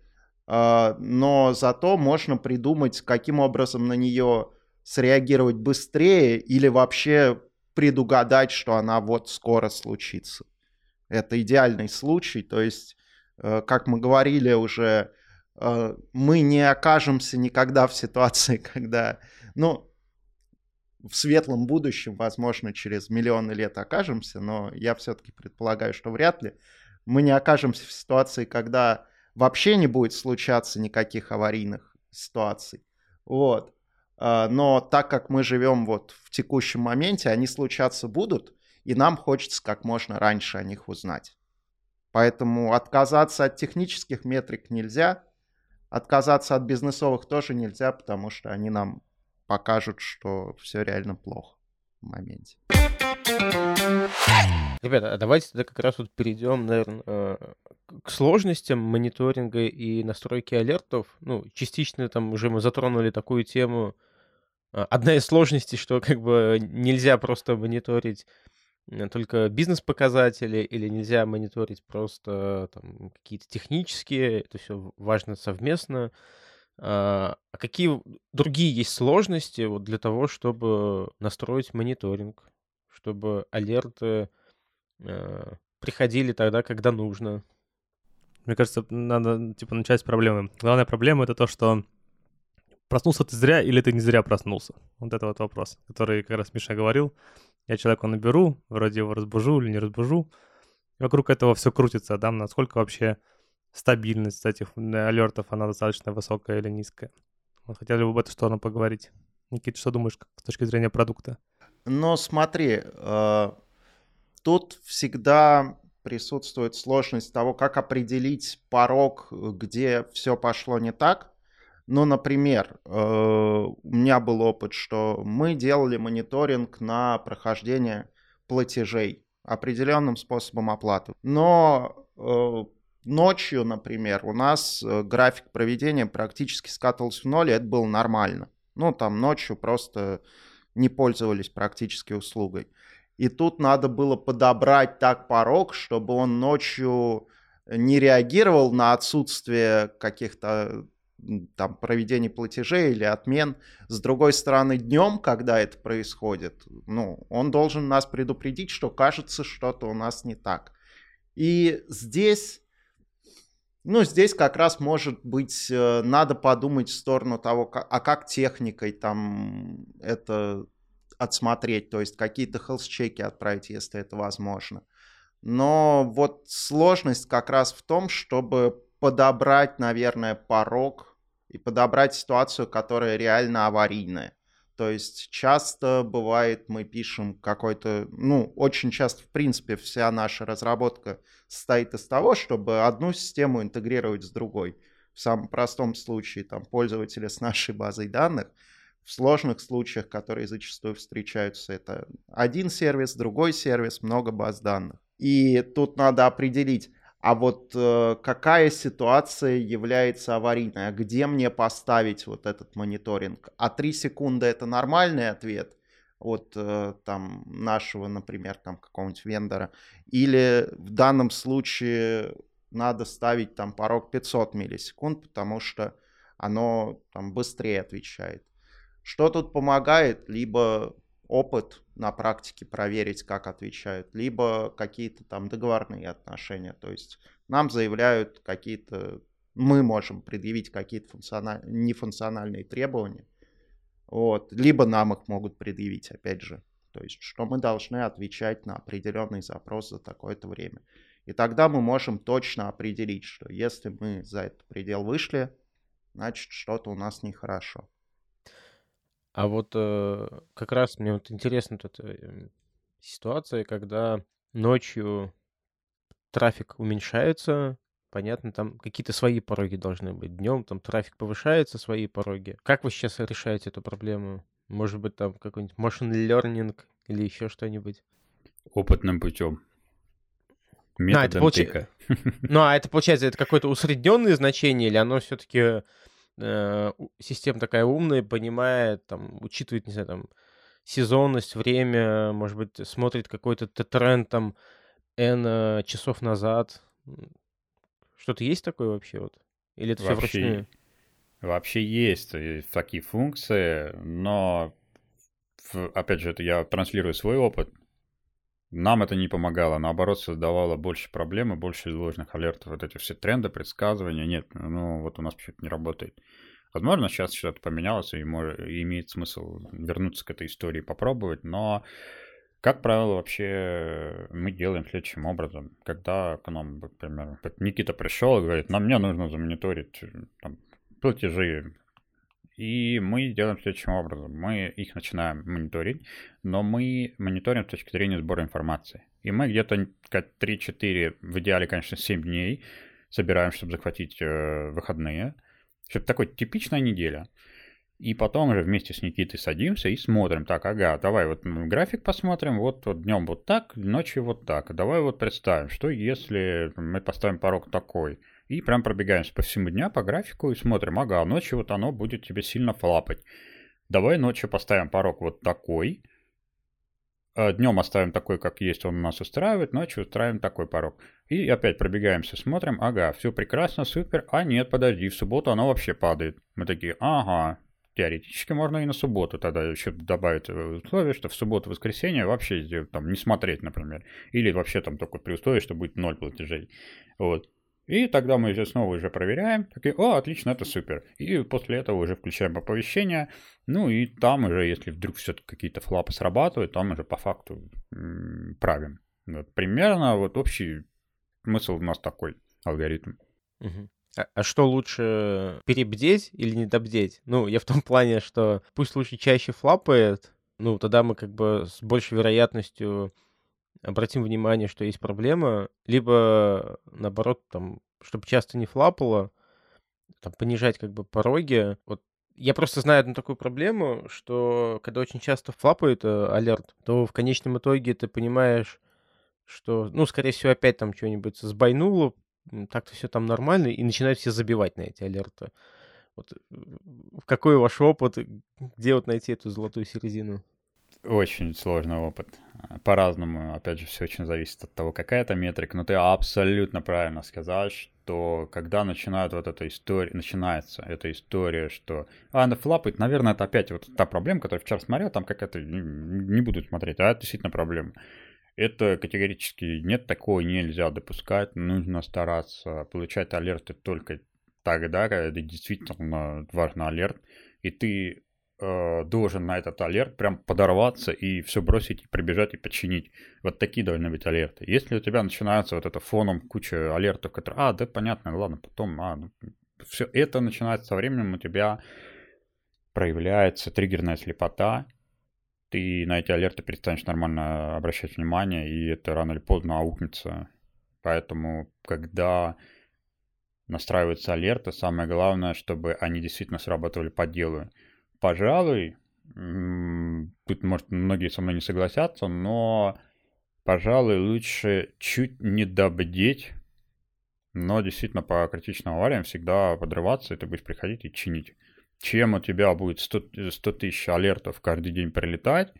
Но зато можно придумать, каким образом на нее среагировать быстрее или вообще предугадать, что она вот скоро случится. Это идеальный случай, то есть, э, как мы говорили уже, э, мы не окажемся никогда в ситуации, [LAUGHS] когда, ну, в светлом будущем, возможно, через миллионы лет окажемся, но я все-таки предполагаю, что вряд ли, мы не окажемся в ситуации, когда вообще не будет случаться никаких аварийных ситуаций. Вот. А, но так как мы живем вот в текущем моменте, они случаться будут, и нам хочется как можно раньше о них узнать. Поэтому отказаться от технических метрик нельзя, отказаться от бизнесовых тоже нельзя, потому что они нам покажут, что все реально плохо. моменте. Ребята, а давайте тогда как раз вот перейдем, наверное, э, к сложностям мониторинга и настройки алертов. Ну, частично там уже мы затронули такую тему. А, одна из сложностей, что как бы нельзя просто мониторить э, только бизнес-показатели или нельзя мониторить просто там, какие-то технические, это все важно совместно. А, а какие другие есть сложности вот для того, чтобы настроить мониторинг, чтобы алерты э, приходили тогда, когда нужно? Мне кажется, надо типа начать с проблемы. Главная проблема это то, что проснулся ты зря или ты не зря проснулся. Вот это вот вопрос, который как раз Миша говорил. Я человека наберу, вроде его разбужу или не разбужу. И вокруг этого все крутится, да, насколько вообще стабильность этих алертов, она достаточно высокая или низкая. Вот хотели бы в эту сторону поговорить. Никит, что думаешь с точки зрения продукта? Но смотри, э, тут всегда присутствует сложность того, как определить порог, где все пошло не так. Ну, например, э, у меня был опыт, что мы делали мониторинг на прохождение платежей определенным способом оплаты. Но э, Ночью, например, у нас э, график проведения практически скатывался в ноль, и это было нормально. Ну, там ночью просто не пользовались практически услугой. И тут надо было подобрать так порог, чтобы он ночью не реагировал на отсутствие каких-то там проведений платежей или отмен. С другой стороны, днем, когда это происходит, ну, он должен нас предупредить, что кажется, что-то у нас не так. И здесь ну, здесь как раз, может быть, э, надо подумать в сторону того, а как техникой там это отсмотреть, то есть какие-то хелс-чеки отправить, если это возможно. Но вот сложность как раз в том, чтобы подобрать, наверное, порог и подобрать ситуацию, которая реально аварийная. То есть часто бывает, мы пишем какой-то, ну, очень часто, в принципе, вся наша разработка состоит из того, чтобы одну систему интегрировать с другой. В самом простом случае, там, пользователи с нашей базой данных, в сложных случаях, которые зачастую встречаются, это один сервис, другой сервис, много баз данных. И тут надо определить, а вот э, какая ситуация является аварийной, а где мне поставить вот этот мониторинг? А 3 секунды это нормальный ответ от э, там нашего, например, там какого-нибудь вендора, или в данном случае надо ставить там порог 500 миллисекунд, потому что оно там быстрее отвечает. Что тут помогает? Либо опыт на практике проверить, как отвечают, либо какие-то там договорные отношения. То есть нам заявляют какие-то, мы можем предъявить какие-то функциональ... нефункциональные требования, вот, либо нам их могут предъявить, опять же. То есть, что мы должны отвечать на определенный запрос за такое-то время. И тогда мы можем точно определить, что если мы за этот предел вышли, значит, что-то у нас нехорошо. А вот э, как раз мне вот интересна тут э, ситуация, когда ночью трафик уменьшается, понятно, там какие-то свои пороги должны быть. Днем там трафик повышается, свои пороги. Как вы сейчас решаете эту проблему? Может быть, там какой-нибудь machine learning или еще что-нибудь? Опытным путем. Методом а, это получ... Ну, а это получается, это какое-то усредненное значение, или оно все-таки э, система такая умная, понимает, там, учитывает, не знаю, там, сезонность, время, может быть, смотрит какой-то тренд там N э, часов назад. Что-то есть такое вообще вот? Или это вообще, все вручную? Вообще есть э, такие функции, но опять же, это я транслирую свой опыт. Нам это не помогало, наоборот, создавало больше проблем и больше ложных алертов. Вот эти все тренды, предсказывания, нет, ну вот у нас почему-то не работает. Возможно, сейчас что-то поменялось и, может, имеет смысл вернуться к этой истории, попробовать, но, как правило, вообще мы делаем следующим образом. Когда к нам, например, Никита пришел и говорит, нам мне нужно замониторить там, платежи и мы делаем следующим образом. Мы их начинаем мониторить, но мы мониторим с точки зрения сбора информации. И мы где-то 3-4, в идеале, конечно, 7 дней собираем, чтобы захватить э, выходные. Чтобы такой типичная неделя. И потом уже вместе с Никитой садимся и смотрим. Так, ага, давай вот график посмотрим. Вот, вот днем вот так, ночью вот так. Давай вот представим, что если мы поставим порог такой. И прям пробегаемся по всему дня по графику и смотрим. Ага, ночью вот оно будет тебе сильно флапать. Давай ночью поставим порог вот такой. А днем оставим такой, как есть, он нас устраивает, ночью устраиваем такой порог. И опять пробегаемся, смотрим, ага, все прекрасно, супер, а нет, подожди, в субботу оно вообще падает. Мы такие, ага, теоретически можно и на субботу тогда еще добавить условие, что в субботу-воскресенье вообще там не смотреть, например. Или вообще там только при условии, что будет ноль платежей. Вот. И тогда мы снова уже проверяем, такие, о, отлично, это супер. И после этого уже включаем оповещение, ну и там уже, если вдруг все-таки какие-то флапы срабатывают, там уже по факту правим. Вот, примерно вот общий смысл у нас такой алгоритм. А, а что лучше, перебдеть или не добдеть? Ну, я в том плане, что пусть лучше чаще флапает, ну, тогда мы как бы с большей вероятностью обратим внимание, что есть проблема, либо наоборот, там, чтобы часто не флапало, там, понижать как бы пороги. Вот я просто знаю одну такую проблему, что когда очень часто флапает э, алерт, то в конечном итоге ты понимаешь, что, ну, скорее всего, опять там что-нибудь сбайнуло, так-то все там нормально, и начинают все забивать на эти алерты. Вот какой ваш опыт, где вот найти эту золотую середину? Очень сложный опыт. По-разному, опять же, все очень зависит от того, какая это метрика. Но ты абсолютно правильно сказал, что когда начинает вот эта история, начинается эта история, что а, она флапает, наверное, это опять вот та проблема, которую вчера смотрел, там какая-то, не, не буду смотреть, а это действительно проблема. Это категорически нет, такого нельзя допускать, нужно стараться получать алерты только тогда, когда это действительно важный алерт, и ты э, должен на этот алерт прям подорваться и все бросить, и прибежать и починить. Вот такие должны быть алерты. Если у тебя начинается вот это фоном куча алертов, которые, а, да, понятно, ладно, потом, а, ну, все это начинается со временем, у тебя проявляется триггерная слепота, ты на эти алерты перестанешь нормально обращать внимание, и это рано или поздно аукнется. Поэтому, когда настраиваются алерты, самое главное, чтобы они действительно срабатывали по делу пожалуй, тут, может, многие со мной не согласятся, но, пожалуй, лучше чуть не добдеть, но действительно по критичным авариям всегда подрываться, и ты будешь приходить и чинить. Чем у тебя будет 100, 100 тысяч алертов каждый день прилетать,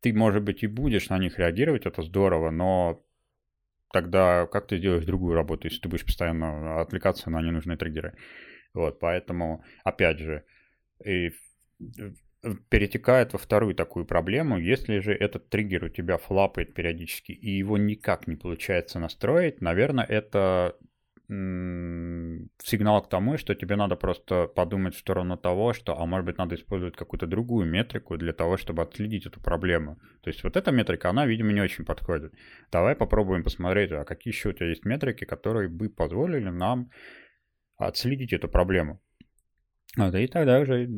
ты, может быть, и будешь на них реагировать, это здорово, но тогда как ты сделаешь другую работу, если ты будешь постоянно отвлекаться на ненужные триггеры? Вот, поэтому, опять же, и перетекает во вторую такую проблему. Если же этот триггер у тебя флапает периодически и его никак не получается настроить, наверное, это сигнал к тому, что тебе надо просто подумать в сторону того, что, а может быть, надо использовать какую-то другую метрику для того, чтобы отследить эту проблему. То есть вот эта метрика, она, видимо, не очень подходит. Давай попробуем посмотреть, а какие еще у тебя есть метрики, которые бы позволили нам отследить эту проблему. Вот, и тогда уже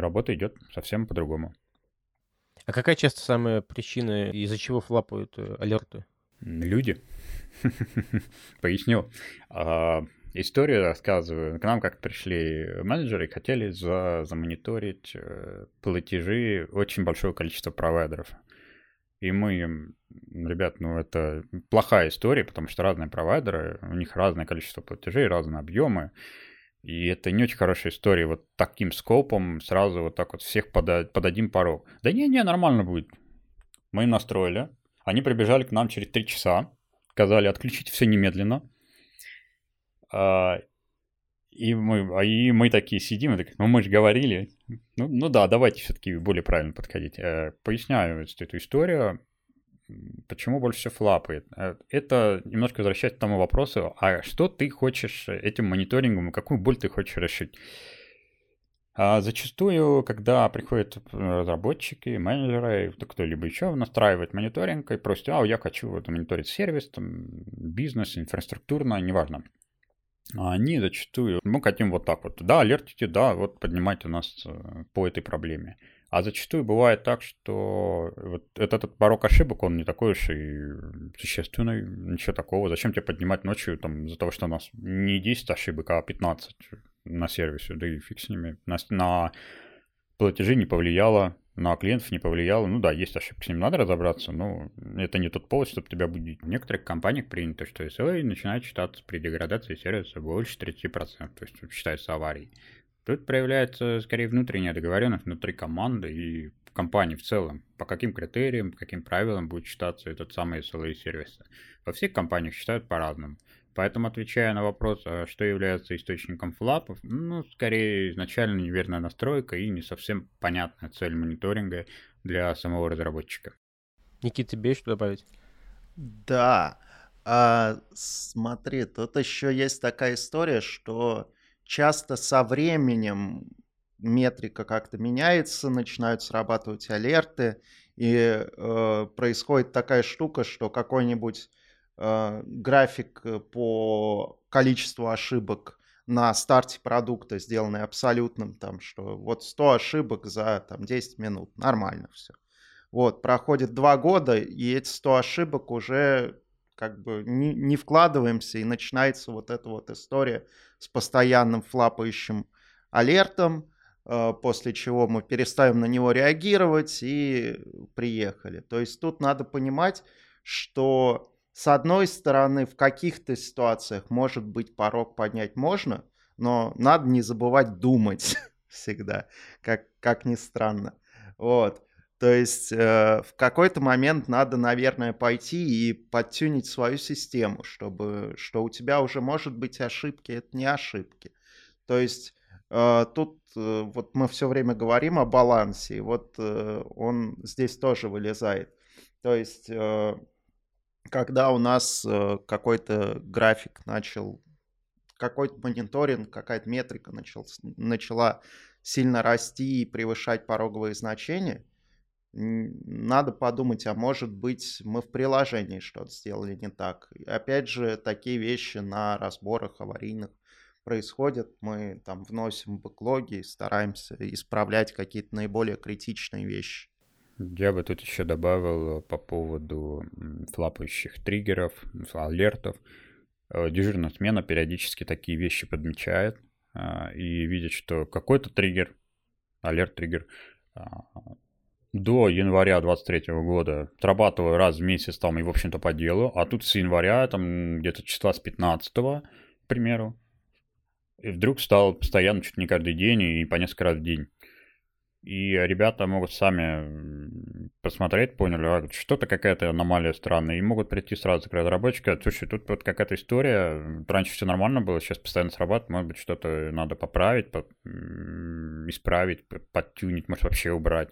работа идет совсем по-другому. А какая часто самая причина, из-за чего флапают э, алерты? Люди. [LAUGHS] Поясню. А, историю рассказываю. К нам как пришли менеджеры и хотели за, замониторить э, платежи очень большого количества провайдеров. И мы им, ребят, ну это плохая история, потому что разные провайдеры, у них разное количество платежей, разные объемы. И это не очень хорошая история. Вот таким скопом сразу вот так вот всех под, под один порог. Да не-не, нормально будет. Мы им настроили. Они прибежали к нам через три часа. Сказали, отключите все немедленно. А, и мы, а и мы такие сидим, и такие, ну мы же говорили. Ну, ну да, давайте все-таки более правильно подходить. Э, поясняю эту историю почему больше всего? Э, это немножко возвращается к тому вопросу, а что ты хочешь этим мониторингом, какую боль ты хочешь решить? А зачастую, когда приходят разработчики, менеджеры, кто-либо еще настраивает мониторинг и просит, а, я хочу вот, мониторить сервис, там, бизнес, инфраструктурно, неважно. Они зачастую, мы хотим вот так вот, да, алертите, да, вот поднимайте нас э, по этой проблеме. А зачастую бывает так, что вот этот, порог ошибок, он не такой уж и существенный, ничего такого. Зачем тебе поднимать ночью там из-за того, что у нас не 10 ошибок, а 15 на сервисе, да и фиг с ними. На, на платежи не повлияло, на клиентов не повлияло. Ну да, есть ошибки, с ним надо разобраться, но это не тот повод, чтобы тебя будить. В некоторых компаниях принято, что SLA начинает считаться при деградации сервиса больше 30%, то есть считается аварией. Тут проявляется скорее внутренняя договоренность внутри команды и компании в целом, по каким критериям, по каким правилам будет считаться этот самый SLA сервис. Во всех компаниях считают по-разному. Поэтому, отвечая на вопрос, а что является источником флапов, ну, скорее, изначально неверная настройка и не совсем понятная цель мониторинга для самого разработчика. Никита, тебе что добавить? Да. А, смотри, тут еще есть такая история, что часто со временем метрика как-то меняется, начинают срабатывать алерты, и э, происходит такая штука, что какой-нибудь э, график э, по количеству ошибок на старте продукта, сделанный абсолютным, там, что вот 100 ошибок за там, 10 минут, нормально все. Вот, проходит два года, и эти 100 ошибок уже как бы не, не вкладываемся, и начинается вот эта вот история с постоянным флапающим алертом, э, после чего мы перестаем на него реагировать и приехали. То есть тут надо понимать, что с одной стороны, в каких-то ситуациях, может быть, порог поднять можно, но надо не забывать думать [LAUGHS] всегда, как, как ни странно. Вот. То есть э, в какой-то момент надо, наверное, пойти и подтюнить свою систему, чтобы что у тебя уже может быть ошибки, это не ошибки. То есть э, тут э, вот мы все время говорим о балансе, и вот э, он здесь тоже вылезает. То есть э, когда у нас э, какой-то график начал, какой-то мониторинг, какая-то метрика начал, начала сильно расти и превышать пороговые значения, надо подумать, а может быть мы в приложении что-то сделали не так. И опять же, такие вещи на разборах аварийных происходят. Мы там вносим бэклоги, стараемся исправлять какие-то наиболее критичные вещи. Я бы тут еще добавил по поводу флапающих триггеров, алертов. Э, дежурная смена периодически такие вещи подмечает а, и видит, что какой-то триггер, алерт-триггер, а, до января 23 года. Отрабатываю раз в месяц там и, в общем-то, по делу, а тут с января, там где-то числа с 15 к примеру, и вдруг стал постоянно чуть не каждый день и по несколько раз в день. И ребята могут сами посмотреть, поняли, а, что-то какая-то аномалия странная, и могут прийти сразу к разработчику, слушай, тут вот какая-то история, раньше все нормально было, сейчас постоянно срабатывает, может быть, что-то надо поправить, по- исправить, подтюнить, может, вообще убрать.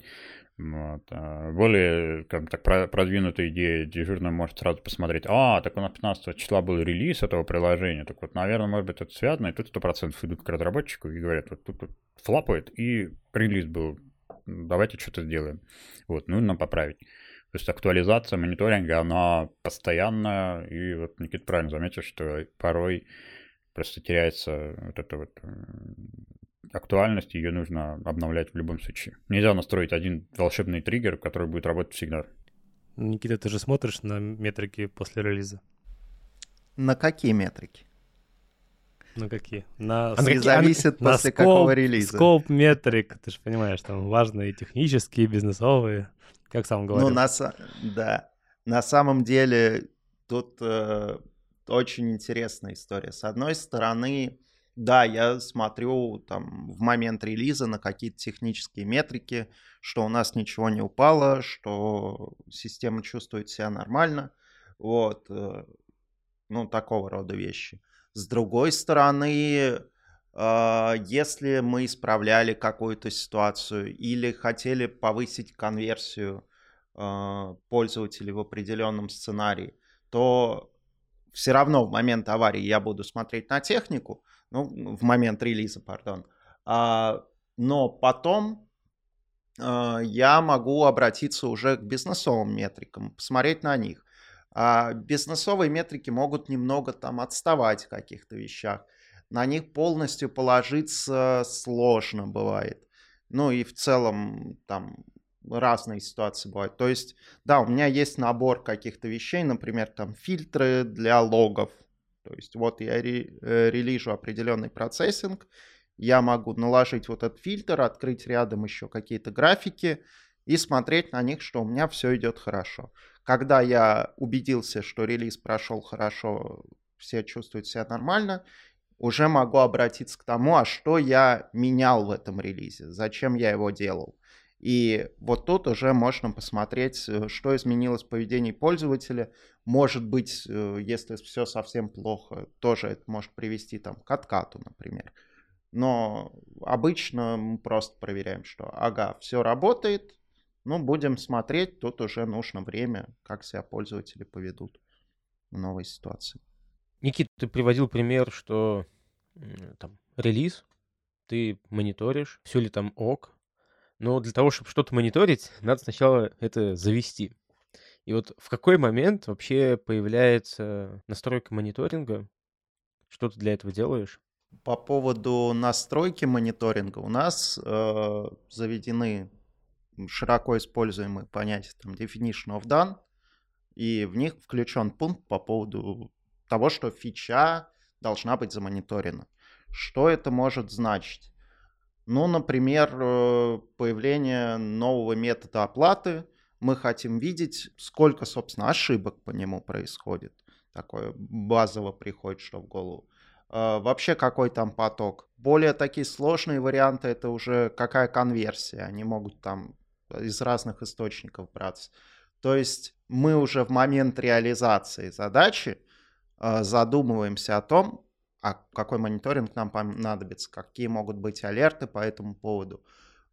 Вот. А более, как так, продвинутая идея дежурный может сразу посмотреть, а, так у нас 15 числа был релиз этого приложения, так вот, наверное, может быть, это связано, и тут 100% идут к разработчику и говорят, вот тут, тут флапает, и релиз был, давайте что-то сделаем. Вот, нужно поправить. То есть актуализация мониторинга, она постоянная, и вот Никита правильно заметил, что порой просто теряется вот это вот актуальность, ее нужно обновлять в любом случае. Нельзя настроить один волшебный триггер, который будет работать всегда. Никита, ты же смотришь на метрики после релиза? На какие метрики? На какие? На Андрей, зависит на после скоп, какого релиза. Скоп метрик, ты же понимаешь, там важные технические, бизнесовые, как сам говорил. Ну, на, да. На самом деле тут э, очень интересная история. С одной стороны, да, я смотрю там в момент релиза на какие-то технические метрики, что у нас ничего не упало, что система чувствует себя нормально, вот, э, ну, такого рода вещи. С другой стороны, а, если мы исправляли какую-то ситуацию или хотели повысить конверсию а, пользователей в определенном сценарии, то все равно в момент аварии я буду смотреть на технику, ну, в момент релиза, пардон. А, но потом а, я могу обратиться уже к бизнесовым метрикам, посмотреть на них. А бизнесовые метрики могут немного там отставать в каких-то вещах. На них полностью положиться сложно бывает. Ну и в целом там разные ситуации бывают. То есть, да, у меня есть набор каких-то вещей, например, там фильтры для логов, то есть вот я ре, э, релижу определенный процессинг, я могу наложить вот этот фильтр, открыть рядом еще какие-то графики и смотреть на них, что у меня все идет хорошо. Когда я убедился, что релиз прошел хорошо, все чувствуют себя нормально, уже могу обратиться к тому, а что я менял в этом релизе, зачем я его делал. И вот тут уже можно посмотреть, э, что изменилось в поведении пользователя. Может быть, э, если все совсем плохо, тоже это может привести там, к откату, например. Но обычно мы просто проверяем, что ага, все работает, ну, будем смотреть, тут уже нужно время, как себя пользователи поведут в новой ситуации. Никита, ты приводил пример, что там релиз, ты мониторишь, все ли там ок, но для того, чтобы что-то мониторить, надо сначала это завести. И вот в какой момент вообще появляется настройка мониторинга? Что ты для этого делаешь? По поводу настройки мониторинга у нас э, заведены широко используемые понятия там definition of done, и в них включен пункт по поводу того, что фича должна быть замониторена. Что это может значить? Ну, например, э, появление нового метода оплаты. Мы хотим видеть, сколько, собственно, ошибок по нему происходит. Такое базово приходит, что в голову. Э, вообще, какой там поток. Более такие сложные варианты, это уже какая конверсия. Они могут там из разных источников браться. То есть мы уже в момент реализации задачи э, задумываемся о том, а какой мониторинг нам понадобится, какие могут быть алерты по этому поводу.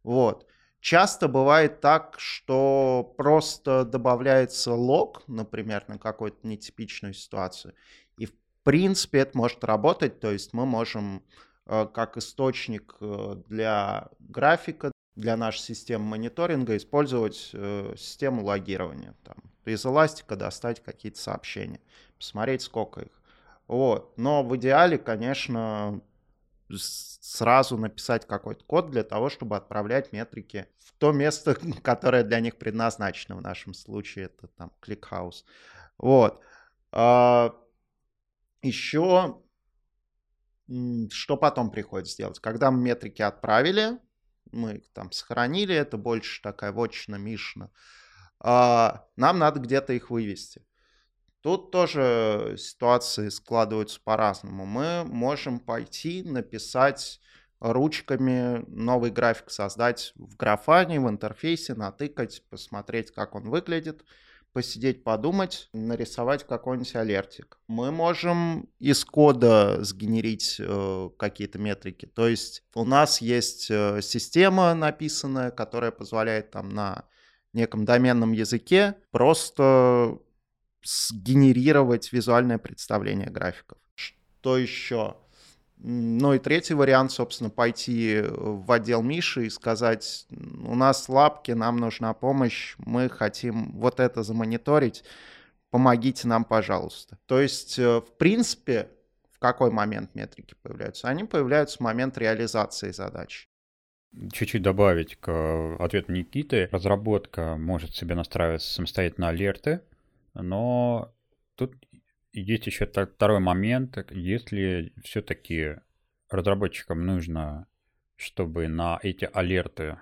Вот. Часто бывает так, что просто добавляется лог, например, на какую-то нетипичную ситуацию, и в принципе это может работать, то есть мы можем э, как источник э, для графика, для нашей системы мониторинга использовать э, систему логирования. Там, из эластика достать какие-то сообщения, посмотреть, сколько их. Вот. Но в идеале, конечно, сразу написать какой-то код для того, чтобы отправлять метрики в то место, [LAUGHS] которое для них предназначено. В нашем случае это там ClickHouse. Вот. А, еще что потом приходится делать? Когда мы метрики отправили, мы их там сохранили, это больше такая вотчина Мишна, а, нам надо где-то их вывести. Тут тоже ситуации складываются по-разному. Мы можем пойти написать ручками новый график, создать в графане, в интерфейсе, натыкать, посмотреть, как он выглядит, посидеть, подумать, нарисовать какой-нибудь алертик. Мы можем из кода сгенерить э, какие-то метрики. То есть у нас есть э, система написанная, которая позволяет там на неком доменном языке просто сгенерировать визуальное представление графиков. Что еще? Ну и третий вариант, собственно, пойти в отдел Миши и сказать, у нас лапки, нам нужна помощь, мы хотим вот это замониторить, помогите нам, пожалуйста. То есть, э, в принципе, в какой момент метрики появляются? Они появляются в момент реализации задачи. Чуть-чуть добавить к ответу Никиты. Разработка может себе настраивать самостоятельно алерты, но тут есть еще второй момент, если все-таки разработчикам нужно, чтобы на эти алерты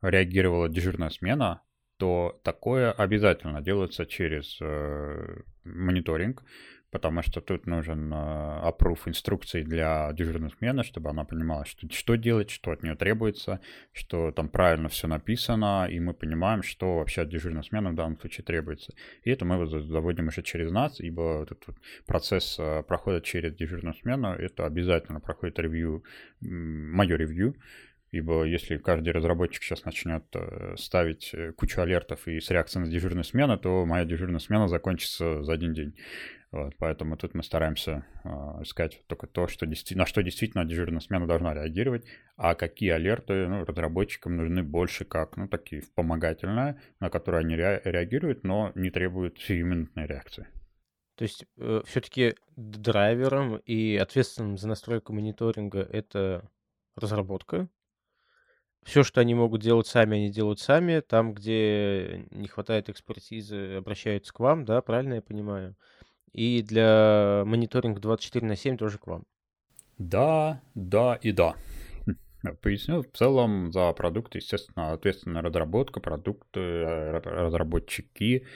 реагировала дежурная смена, то такое обязательно делается через э, мониторинг, потому что тут нужен опруф э, инструкций для дежурной смены, чтобы она понимала, что, что делать, что от нее требуется, что там правильно все написано, и мы понимаем, что вообще от дежурной смены в данном случае требуется. И это мы заводим уже через нас, ибо этот процесс э, проходит через дежурную смену, это обязательно проходит ревью, мое ревью, ибо если каждый разработчик сейчас начнет э, ставить кучу алертов и с реакцией на дежурную смену, то моя дежурная смена закончится за один день. Вот, поэтому тут мы стараемся э, искать только то, что на что действительно дежурная смена должна реагировать, а какие алерты ну, разработчикам нужны больше как, ну, такие вспомогательные, на которые они ре- реагируют, но не требуют сиюминутной реакции. То есть э, все-таки драйвером и ответственным за настройку мониторинга это разработка. Все, что они могут делать сами, они делают сами. Там, где не хватает экспертизы, обращаются к вам, да, правильно я понимаю? И для мониторинга 24 на 7 тоже к вам. Да, да и да. Поясню, в целом за продукты, естественно, ответственная разработка, продукты, э, разработчики,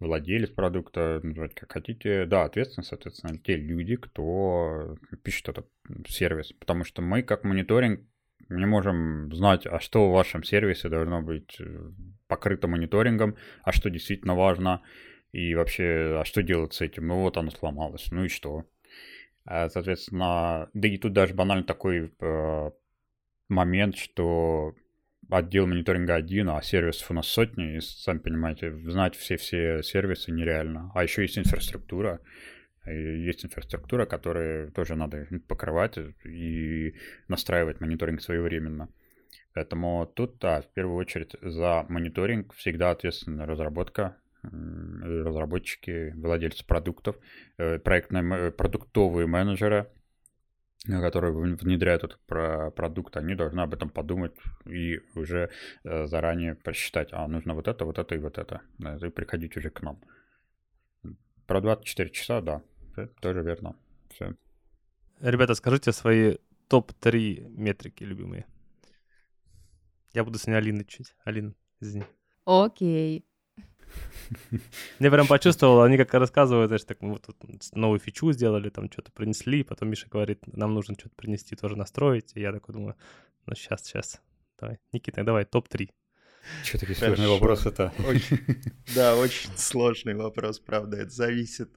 владелец продукта, называйте как хотите. Да, ответственность, соответственно, те люди, кто пишет этот сервис. Потому что мы, как мониторинг, не можем знать, а что в вашем сервисе должно быть э, покрыто мониторингом, а что действительно важно, и вообще, а что делать с этим? Ну вот оно сломалось, ну и что? А, соответственно, да и тут даже банально такой э, момент, что отдел мониторинга один, а сервисов у нас сотни, и, сами понимаете, знать все-все сервисы нереально. А еще есть инфраструктура, есть инфраструктура, которую тоже надо покрывать и настраивать мониторинг своевременно. Поэтому тут, да, в первую очередь за мониторинг всегда ответственна разработка, разработчики, владельцы продуктов, э, проектные, продуктовые менеджеры – которые внедряют этот продукт, они должны об этом подумать и уже э, заранее просчитать, а нужно вот это, вот это и вот это, и приходить уже к нам. Про 24 часа, да, это тоже верно. Все. Ребята, скажите свои топ-3 метрики любимые. Я буду с ней Алины чуть. Алина, извини. Окей. Я прям почувствовал, они как рассказывают, знаешь, так мы вот тут новую фичу сделали, там что-то принесли, потом Миша говорит, нам нужно что-то принести, тоже настроить. И я такой думаю, ну сейчас, сейчас, давай. Никита, давай, топ-3. Что такие сложные вопросы это? [LAUGHS] Да, очень сложный вопрос, правда. Это зависит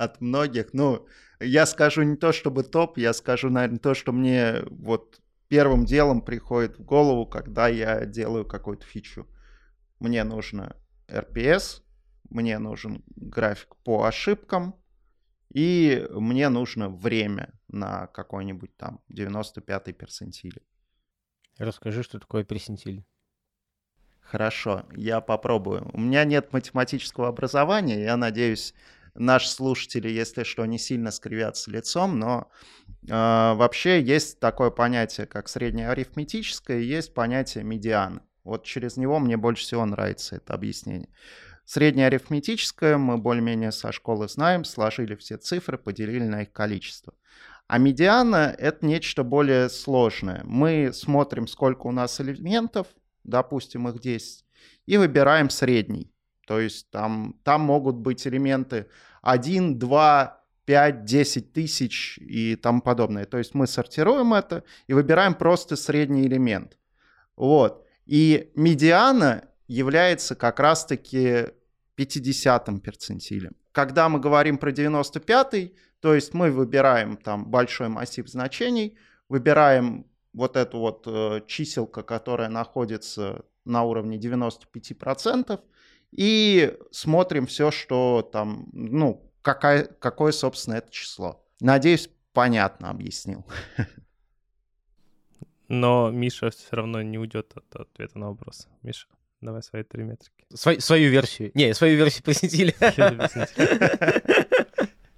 от многих. Ну, я скажу не то, чтобы топ, я скажу, наверное, то, что мне вот первым делом приходит в голову, когда я делаю какую-то фичу. Мне нужно RPS, мне нужен график по ошибкам, и мне нужно время на какой-нибудь там 95-й персентиле. Расскажи, что такое персентиль. Хорошо, я попробую. У меня нет математического образования, я надеюсь, наши слушатели, если что, не сильно скривятся лицом, но э, вообще есть такое понятие, как среднее арифметическое, и есть понятие медианы. Вот через него мне больше всего нравится это объяснение. Среднее арифметическое мы более-менее со школы знаем, сложили все цифры, поделили на их количество. А медиана — это нечто более сложное. Мы смотрим, сколько у нас элементов, допустим, их 10, и выбираем средний. То есть там, там могут быть элементы 1, 2, 5, 10 тысяч и тому подобное. То есть мы сортируем это и выбираем просто средний элемент. Вот. И медиана является как раз-таки 50-м перцентилем. Когда мы говорим про 95-й, то есть мы выбираем там большой массив значений, выбираем вот эту вот э, чиселка, которая находится на уровне 95%, и смотрим все, что там, ну, какая, какое, собственно, это число. Надеюсь, понятно объяснил. [LAUGHS] Но Миша все равно не уйдет от ответа на вопрос. Миша, давай свои три метрики. Свой, свою версию. Не, свою версию посетили. [LAUGHS]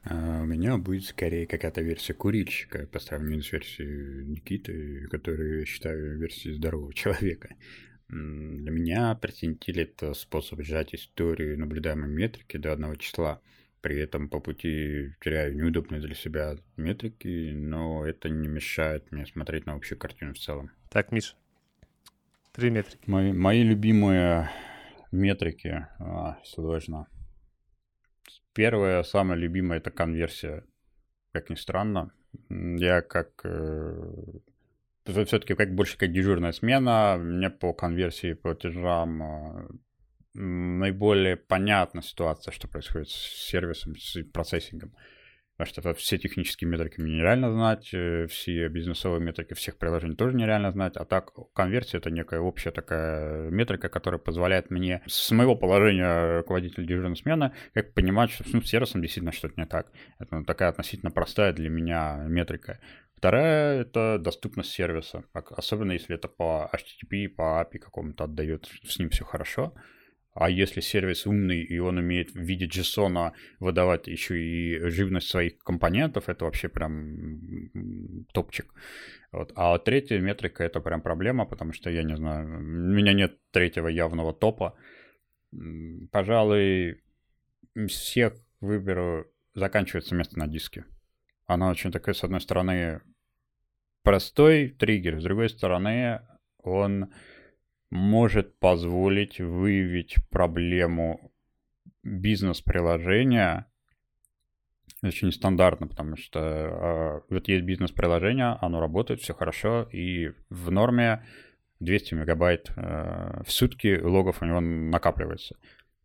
[LAUGHS] А у меня будет скорее какая-то версия курильщика по сравнению с версией Никиты, которую я считаю версией здорового человека. Для меня перцентиль — это способ сжать историю наблюдаемой метрики до одного числа — при этом по пути теряю неудобные для себя метрики, но это не мешает мне смотреть на общую картину в целом. Так, Миша, три метрики. Мои, мои любимые метрики, а, сложно. Первая, самая любимая, это конверсия. Как ни странно, я как э, все-таки как больше как дежурная смена, мне по конверсии платежам а, наиболее понятна ситуация, что происходит с сервисом, с процессингом. Потому что все технические метрики мне нереально знать, э, все бизнесовые метрики всех приложений тоже нереально знать, а так конверсия — это некая общая такая метрика, которая позволяет мне с моего положения руководителя дежурной смены как понимать, что ну, с сервисом действительно что-то не так. Это такая относительно простая для меня метрика. Вторая — это доступность сервиса, особенно если это по HTTP, по API какому-то отдает, с ним все хорошо — а если сервис умный, и он умеет в виде JSON выдавать еще и живность своих компонентов, это вообще прям топчик. Вот. А третья метрика — это прям проблема, потому что, я не знаю, у меня нет третьего явного топа. Пожалуй, всех выберу, заканчивается место на диске. Она очень такая, с одной стороны, простой триггер. С другой стороны, он может позволить выявить проблему бизнес-приложения очень нестандартно, потому что э, вот есть бизнес-приложение, оно работает, все хорошо, и в норме 200 мегабайт э, в сутки логов у него накапливается.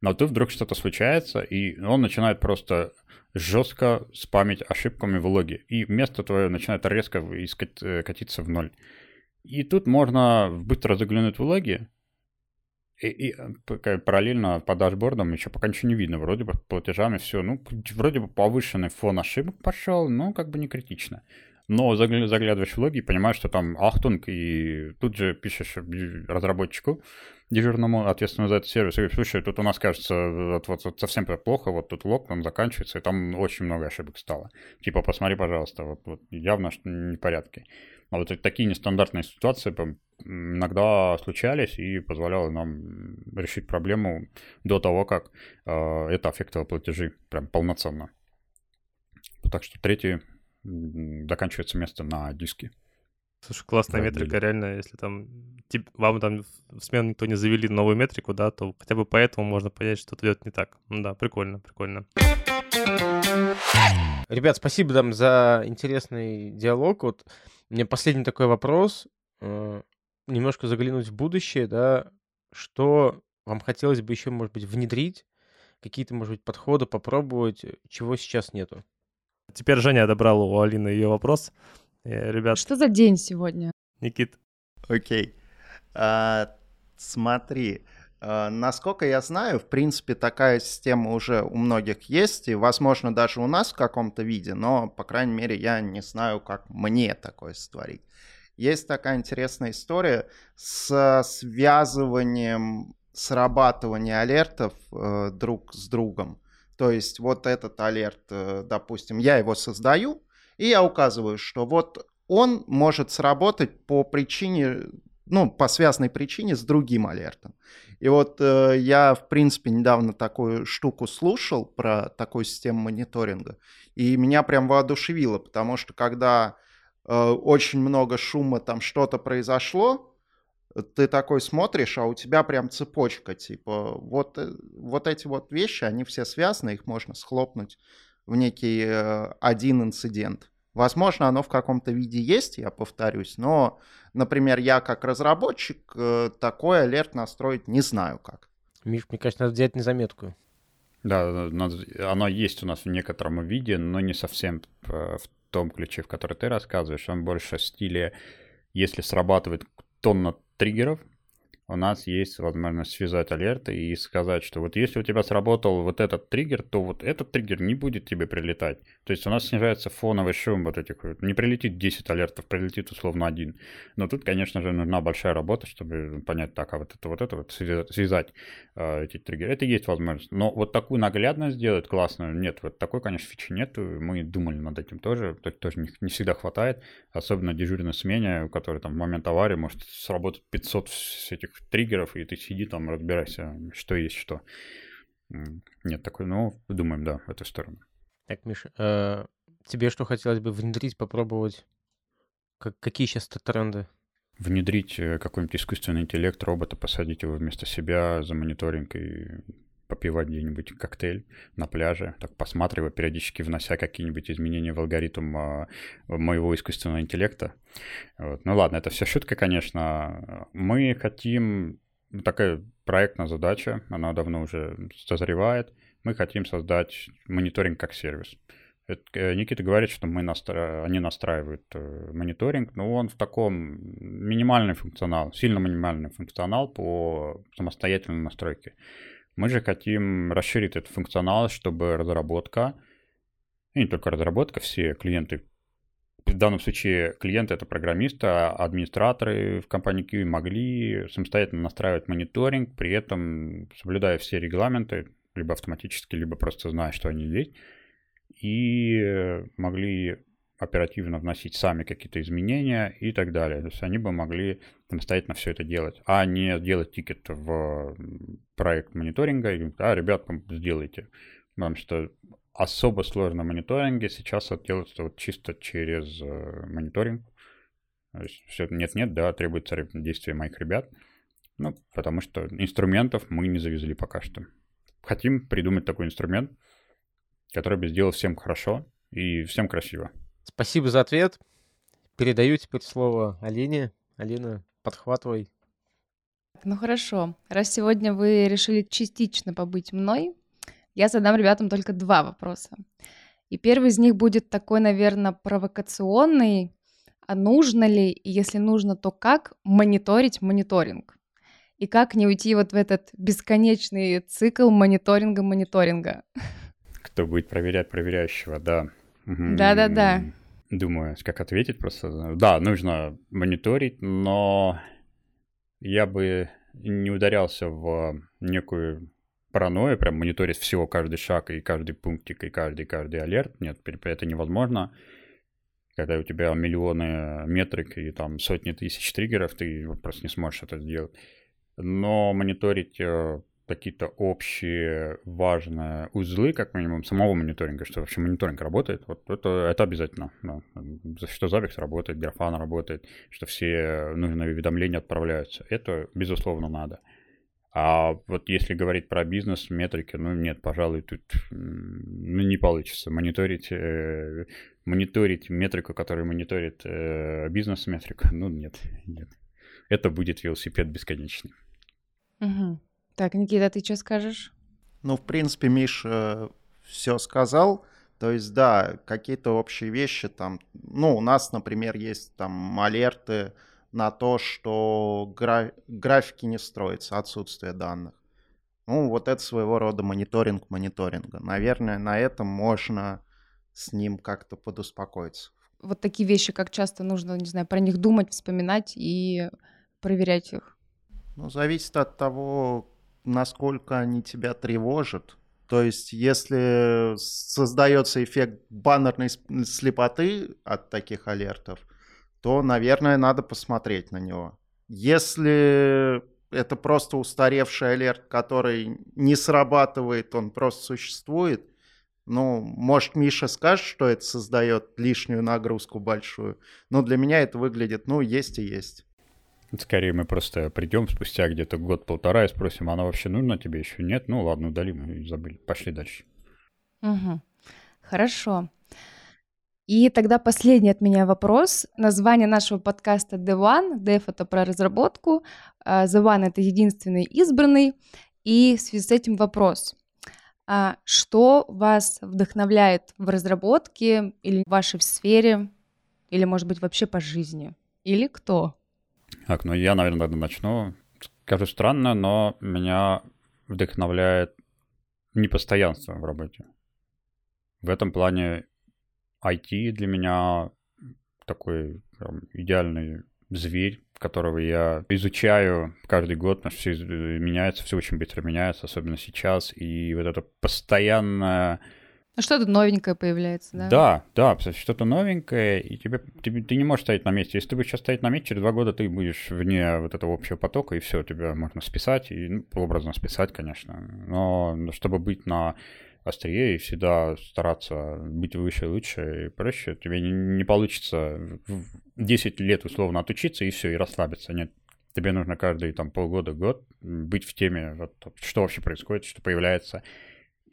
Но тут вдруг что-то случается, и он начинает просто жестко спамить ошибками в логе, и место твое начинает резко искать, э, катиться в ноль. И тут можно быстро заглянуть в логи, и, и параллельно по дашбордам еще пока ничего не видно. Вроде бы платежами все, ну, вроде бы повышенный фон ошибок пошел, но как бы не критично. Но заглядываешь в логи и понимаешь, что там ахтунг, и тут же пишешь разработчику, дежурному, ответственному за этот сервис, и говоришь, слушай, тут у нас, кажется, вот, вот, совсем плохо, вот тут лог там заканчивается, и там очень много ошибок стало. Типа, посмотри, пожалуйста, вот, вот явно что непорядки. А вот такие нестандартные ситуации иногда случались и позволяло нам решить проблему до того, как э, это аффектовало платежи прям полноценно. Так что третий заканчивается место на диске. Слушай, классная да, метрика, реально, если там тип, вам там в смену никто не завели новую метрику, да, то хотя бы поэтому можно понять, что что-то идет не так. Ну да, прикольно, прикольно. Ребят, спасибо там за интересный диалог. Вот мне последний такой вопрос. Э, немножко заглянуть в будущее, да, что вам хотелось бы еще, может быть, внедрить, какие-то, может быть, подходы попробовать, чего сейчас нету? Теперь Женя одобрал у Алины ее вопрос. Ребят... Что за день сегодня? Никит. Окей. А, смотри, а, насколько я знаю, в принципе, такая система уже у многих есть, и, возможно, даже у нас в каком-то виде, но, по крайней мере, я не знаю, как мне такое сотворить. Есть такая интересная история с связыванием срабатывания алертов э, друг с другом. То есть вот этот алерт, э, допустим, я его создаю, и я указываю, что вот он может сработать по причине, ну, по связанной причине с другим алертом. И вот э, я, в принципе, недавно такую штуку слушал про такую систему мониторинга, и меня прям воодушевило, потому что когда э, очень много шума, там что-то произошло, ты такой смотришь, а у тебя прям цепочка, типа, вот, э, вот эти вот вещи, они все связаны, их можно схлопнуть в некий э, один инцидент. Возможно, оно в каком-то виде есть, я повторюсь, но, например, я как разработчик э, такой алерт настроить не знаю как. Миш, мне кажется, надо взять на заметку. Да, надо, оно есть у нас в некотором виде, но не совсем в том ключе, в который ты рассказываешь. Он больше в стиле, если срабатывает тонна триггеров, у нас есть возможность связать алерты и сказать, что вот если у тебя сработал вот этот триггер, то вот этот триггер не будет тебе прилетать. То есть у нас снижается фоновый шум вот этих. Не прилетит 10 алертов, прилетит условно один. Но тут, конечно же, нужна большая работа, чтобы понять, так, а вот это вот это вот связать э, эти триггеры. Это есть возможность. Но вот такую наглядность сделать классную, нет, вот такой, конечно, фичи нет. Мы думали над этим тоже, то тоже не, не всегда хватает. Особенно дежурной смене, у которой там в момент аварии может сработать 500 этих триггеров, и ты сиди там, разбирайся, что есть что. Нет, такой, ну, думаем, да, в эту сторону. Так, Миша, э, тебе что хотелось бы внедрить, попробовать? Как, какие сейчас тренды? Внедрить э, какой-нибудь искусственный интеллект, робота, посадить его вместо себя за мониторинг и попивать где-нибудь коктейль на пляже, так посматривая, периодически внося какие-нибудь изменения в алгоритм а, моего искусственного интеллекта. Вот. Ну ладно, это все шутка, конечно. Мы хотим, такая проектная задача, она давно уже созревает, мы хотим создать мониторинг как сервис. Э, Никита говорит, что мы настра... они настраивают э, мониторинг, но он в таком минимальный функционал, сильно минимальный функционал по самостоятельной настройке. Мы же хотим расширить этот функционал, чтобы разработка, и не только разработка, все клиенты, в данном случае клиенты это программисты, а администраторы в компании QE могли самостоятельно настраивать мониторинг, при этом соблюдая все регламенты, либо автоматически, либо просто зная, что они есть, и могли оперативно вносить сами какие-то изменения и так далее. То есть они бы могли самостоятельно все это делать, а не делать тикет в проект мониторинга и говорить, а, ребят, сделайте. Потому что особо сложно мониторинге сейчас это делается вот чисто через э, мониторинг. Все нет-нет, да, требуется действие моих ребят. Ну, потому что инструментов мы не завезли пока что. Хотим придумать такой инструмент, который бы сделал всем хорошо и всем красиво. Спасибо за ответ. Передаю теперь слово Алине. Алина, подхватывай. Ну хорошо. Раз сегодня вы решили частично побыть мной, я задам ребятам только два вопроса. И первый из них будет такой, наверное, провокационный. А нужно ли, и если нужно, то как мониторить мониторинг? И как не уйти вот в этот бесконечный цикл мониторинга-мониторинга? Кто будет проверять проверяющего, да. Да-да-да. Думаю, как ответить просто. Да, нужно мониторить, но я бы не ударялся в некую паранойю, прям мониторить всего, каждый шаг и каждый пунктик и каждый, каждый алерт. Нет, это невозможно. Когда у тебя миллионы метрик и там сотни тысяч триггеров, ты просто не сможешь это сделать. Но мониторить э, какие-то общие важные узлы, как минимум, самого мониторинга, что вообще мониторинг работает, вот это, это обязательно. Да. Что Zabbix работает, Grafana работает, что все нужные уведомления отправляются. Это, безусловно, надо. А вот если говорить про бизнес, метрики, ну нет, пожалуй, тут ну, не получится. Мониторить, э, мониторить метрику, которая мониторит э, бизнес-метрику, ну нет, нет. Это будет велосипед бесконечный. Угу. Так, Никита, ты что скажешь? Ну, в принципе, Миша все сказал. То есть, да, какие-то общие вещи там. Ну, у нас, например, есть там алерты на то, что гра- графики не строятся, отсутствие данных. Ну, вот это своего рода мониторинг мониторинга. Наверное, на этом можно с ним как-то подуспокоиться. Вот такие вещи, как часто нужно, не знаю, про них думать, вспоминать и проверять их? Ну, зависит от того, насколько они тебя тревожат. То есть, если создается эффект баннерной слепоты от таких алертов, то, наверное, надо посмотреть на него. Если это просто устаревший алерт, который не срабатывает, он просто существует, ну, может, Миша скажет, что это создает лишнюю нагрузку большую, но для меня это выглядит, ну, есть и есть. Скорее мы просто придем спустя где-то год-полтора и спросим, она вообще нужна тебе еще? Нет? Ну ладно, удалим и забыли. Пошли дальше. Угу. Хорошо. И тогда последний от меня вопрос. Название нашего подкаста The One. Dev — это про разработку. А The One — это единственный избранный. И в связи с этим вопрос. А что вас вдохновляет в разработке или в вашей сфере, или, может быть, вообще по жизни? Или кто? Так, ну я, наверное, начну. Скажу странно, но меня вдохновляет непостоянство в работе. В этом плане IT для меня такой прям, идеальный зверь, которого я изучаю каждый год, потому что все меняется, все очень быстро меняется, особенно сейчас, и вот это постоянное ну, что-то новенькое появляется, да? Да, да, что-то новенькое, и тебе, тебе, ты не можешь стоять на месте. Если ты будешь сейчас стоять на месте, через два года ты будешь вне вот этого общего потока, и все, тебя можно списать, и, ну, образно списать, конечно. Но чтобы быть на острее и всегда стараться быть выше, лучше и проще, тебе не, не получится в 10 лет условно отучиться и все, и расслабиться. Нет, тебе нужно каждые там полгода, год быть в теме, вот, что вообще происходит, что появляется,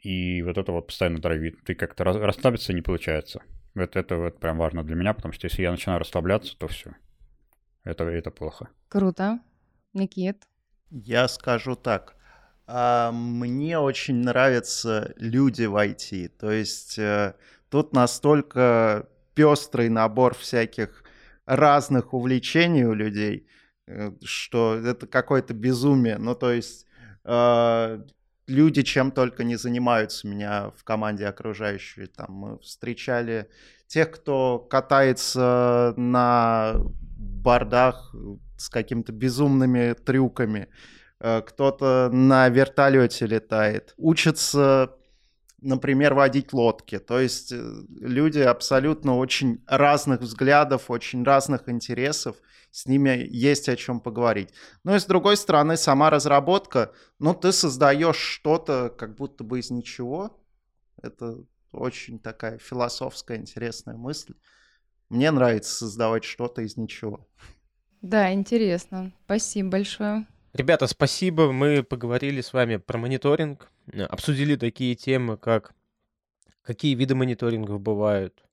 и вот это вот постоянно травит. Ты как-то расслабиться не получается. Вот это вот прям важно для меня, потому что если я начинаю расслабляться, то все. Это, это плохо. Круто. Никит? Я скажу так. А, мне очень нравятся люди в IT. То есть э, тут настолько пестрый набор всяких разных увлечений у людей, э, что это какое-то безумие. Ну, то есть э, люди чем только не занимаются меня в команде окружающие. Там мы встречали тех, кто катается на бордах с какими-то безумными трюками. Э, кто-то на вертолете летает. Учится, например, водить лодки. То есть э, люди абсолютно очень разных взглядов, очень разных интересов – с ними есть о чем поговорить. Ну и с другой стороны, сама разработка, ну ты создаешь что-то как будто бы из ничего. Это очень такая философская интересная мысль. Мне нравится создавать что-то из ничего. Да, интересно. Спасибо большое. Ребята, спасибо. Мы поговорили с вами про мониторинг, обсудили такие темы, как какие виды мониторингов бывают,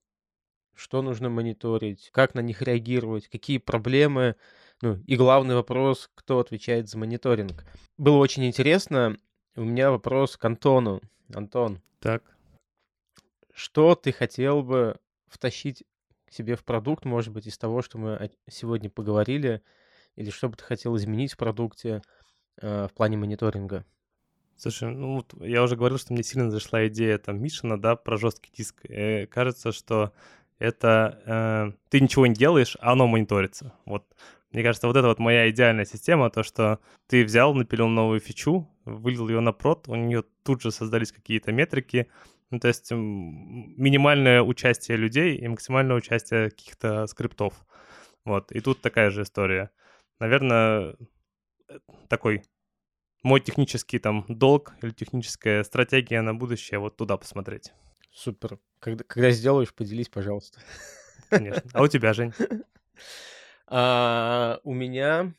что нужно мониторить, как на них реагировать, какие проблемы, ну и главный вопрос, кто отвечает за мониторинг. Было очень интересно. У меня вопрос к Антону. Антон. Так. Что ты хотел бы втащить к себе в продукт, может быть, из того, что мы сегодня поговорили, или что бы ты хотел изменить в продукте э, в плане мониторинга? Слушай, ну вот я уже говорил, что мне сильно зашла идея там Мишина, да, про жесткий диск. И кажется, что это э, ты ничего не делаешь, а оно мониторится. Вот мне кажется, вот это вот моя идеальная система, то, что ты взял, напилил новую фичу, вылил ее на прод, у нее тут же создались какие-то метрики, ну, то есть минимальное участие людей и максимальное участие каких-то скриптов. Вот, и тут такая же история. Наверное, э, такой мой технический там долг или техническая стратегия на будущее вот туда посмотреть. Супер. Когда, когда сделаешь, поделись, пожалуйста. Конечно. А у тебя, Жень? [LAUGHS] А, у меня...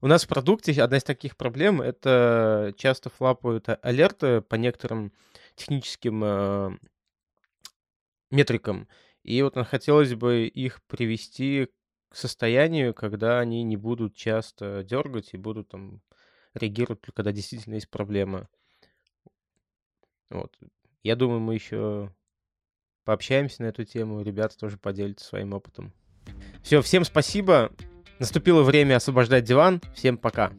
У нас в продукте одна из таких проблем — это часто флапают алерты по некоторым техническим э, метрикам. И вот хотелось бы их привести к состоянию, когда они не будут часто дергать и будут там реагировать, когда действительно есть проблема. Вот. Я думаю, мы еще пообщаемся на эту тему, ребята тоже поделятся своим опытом. Все, всем спасибо. Наступило время освобождать диван. Всем пока.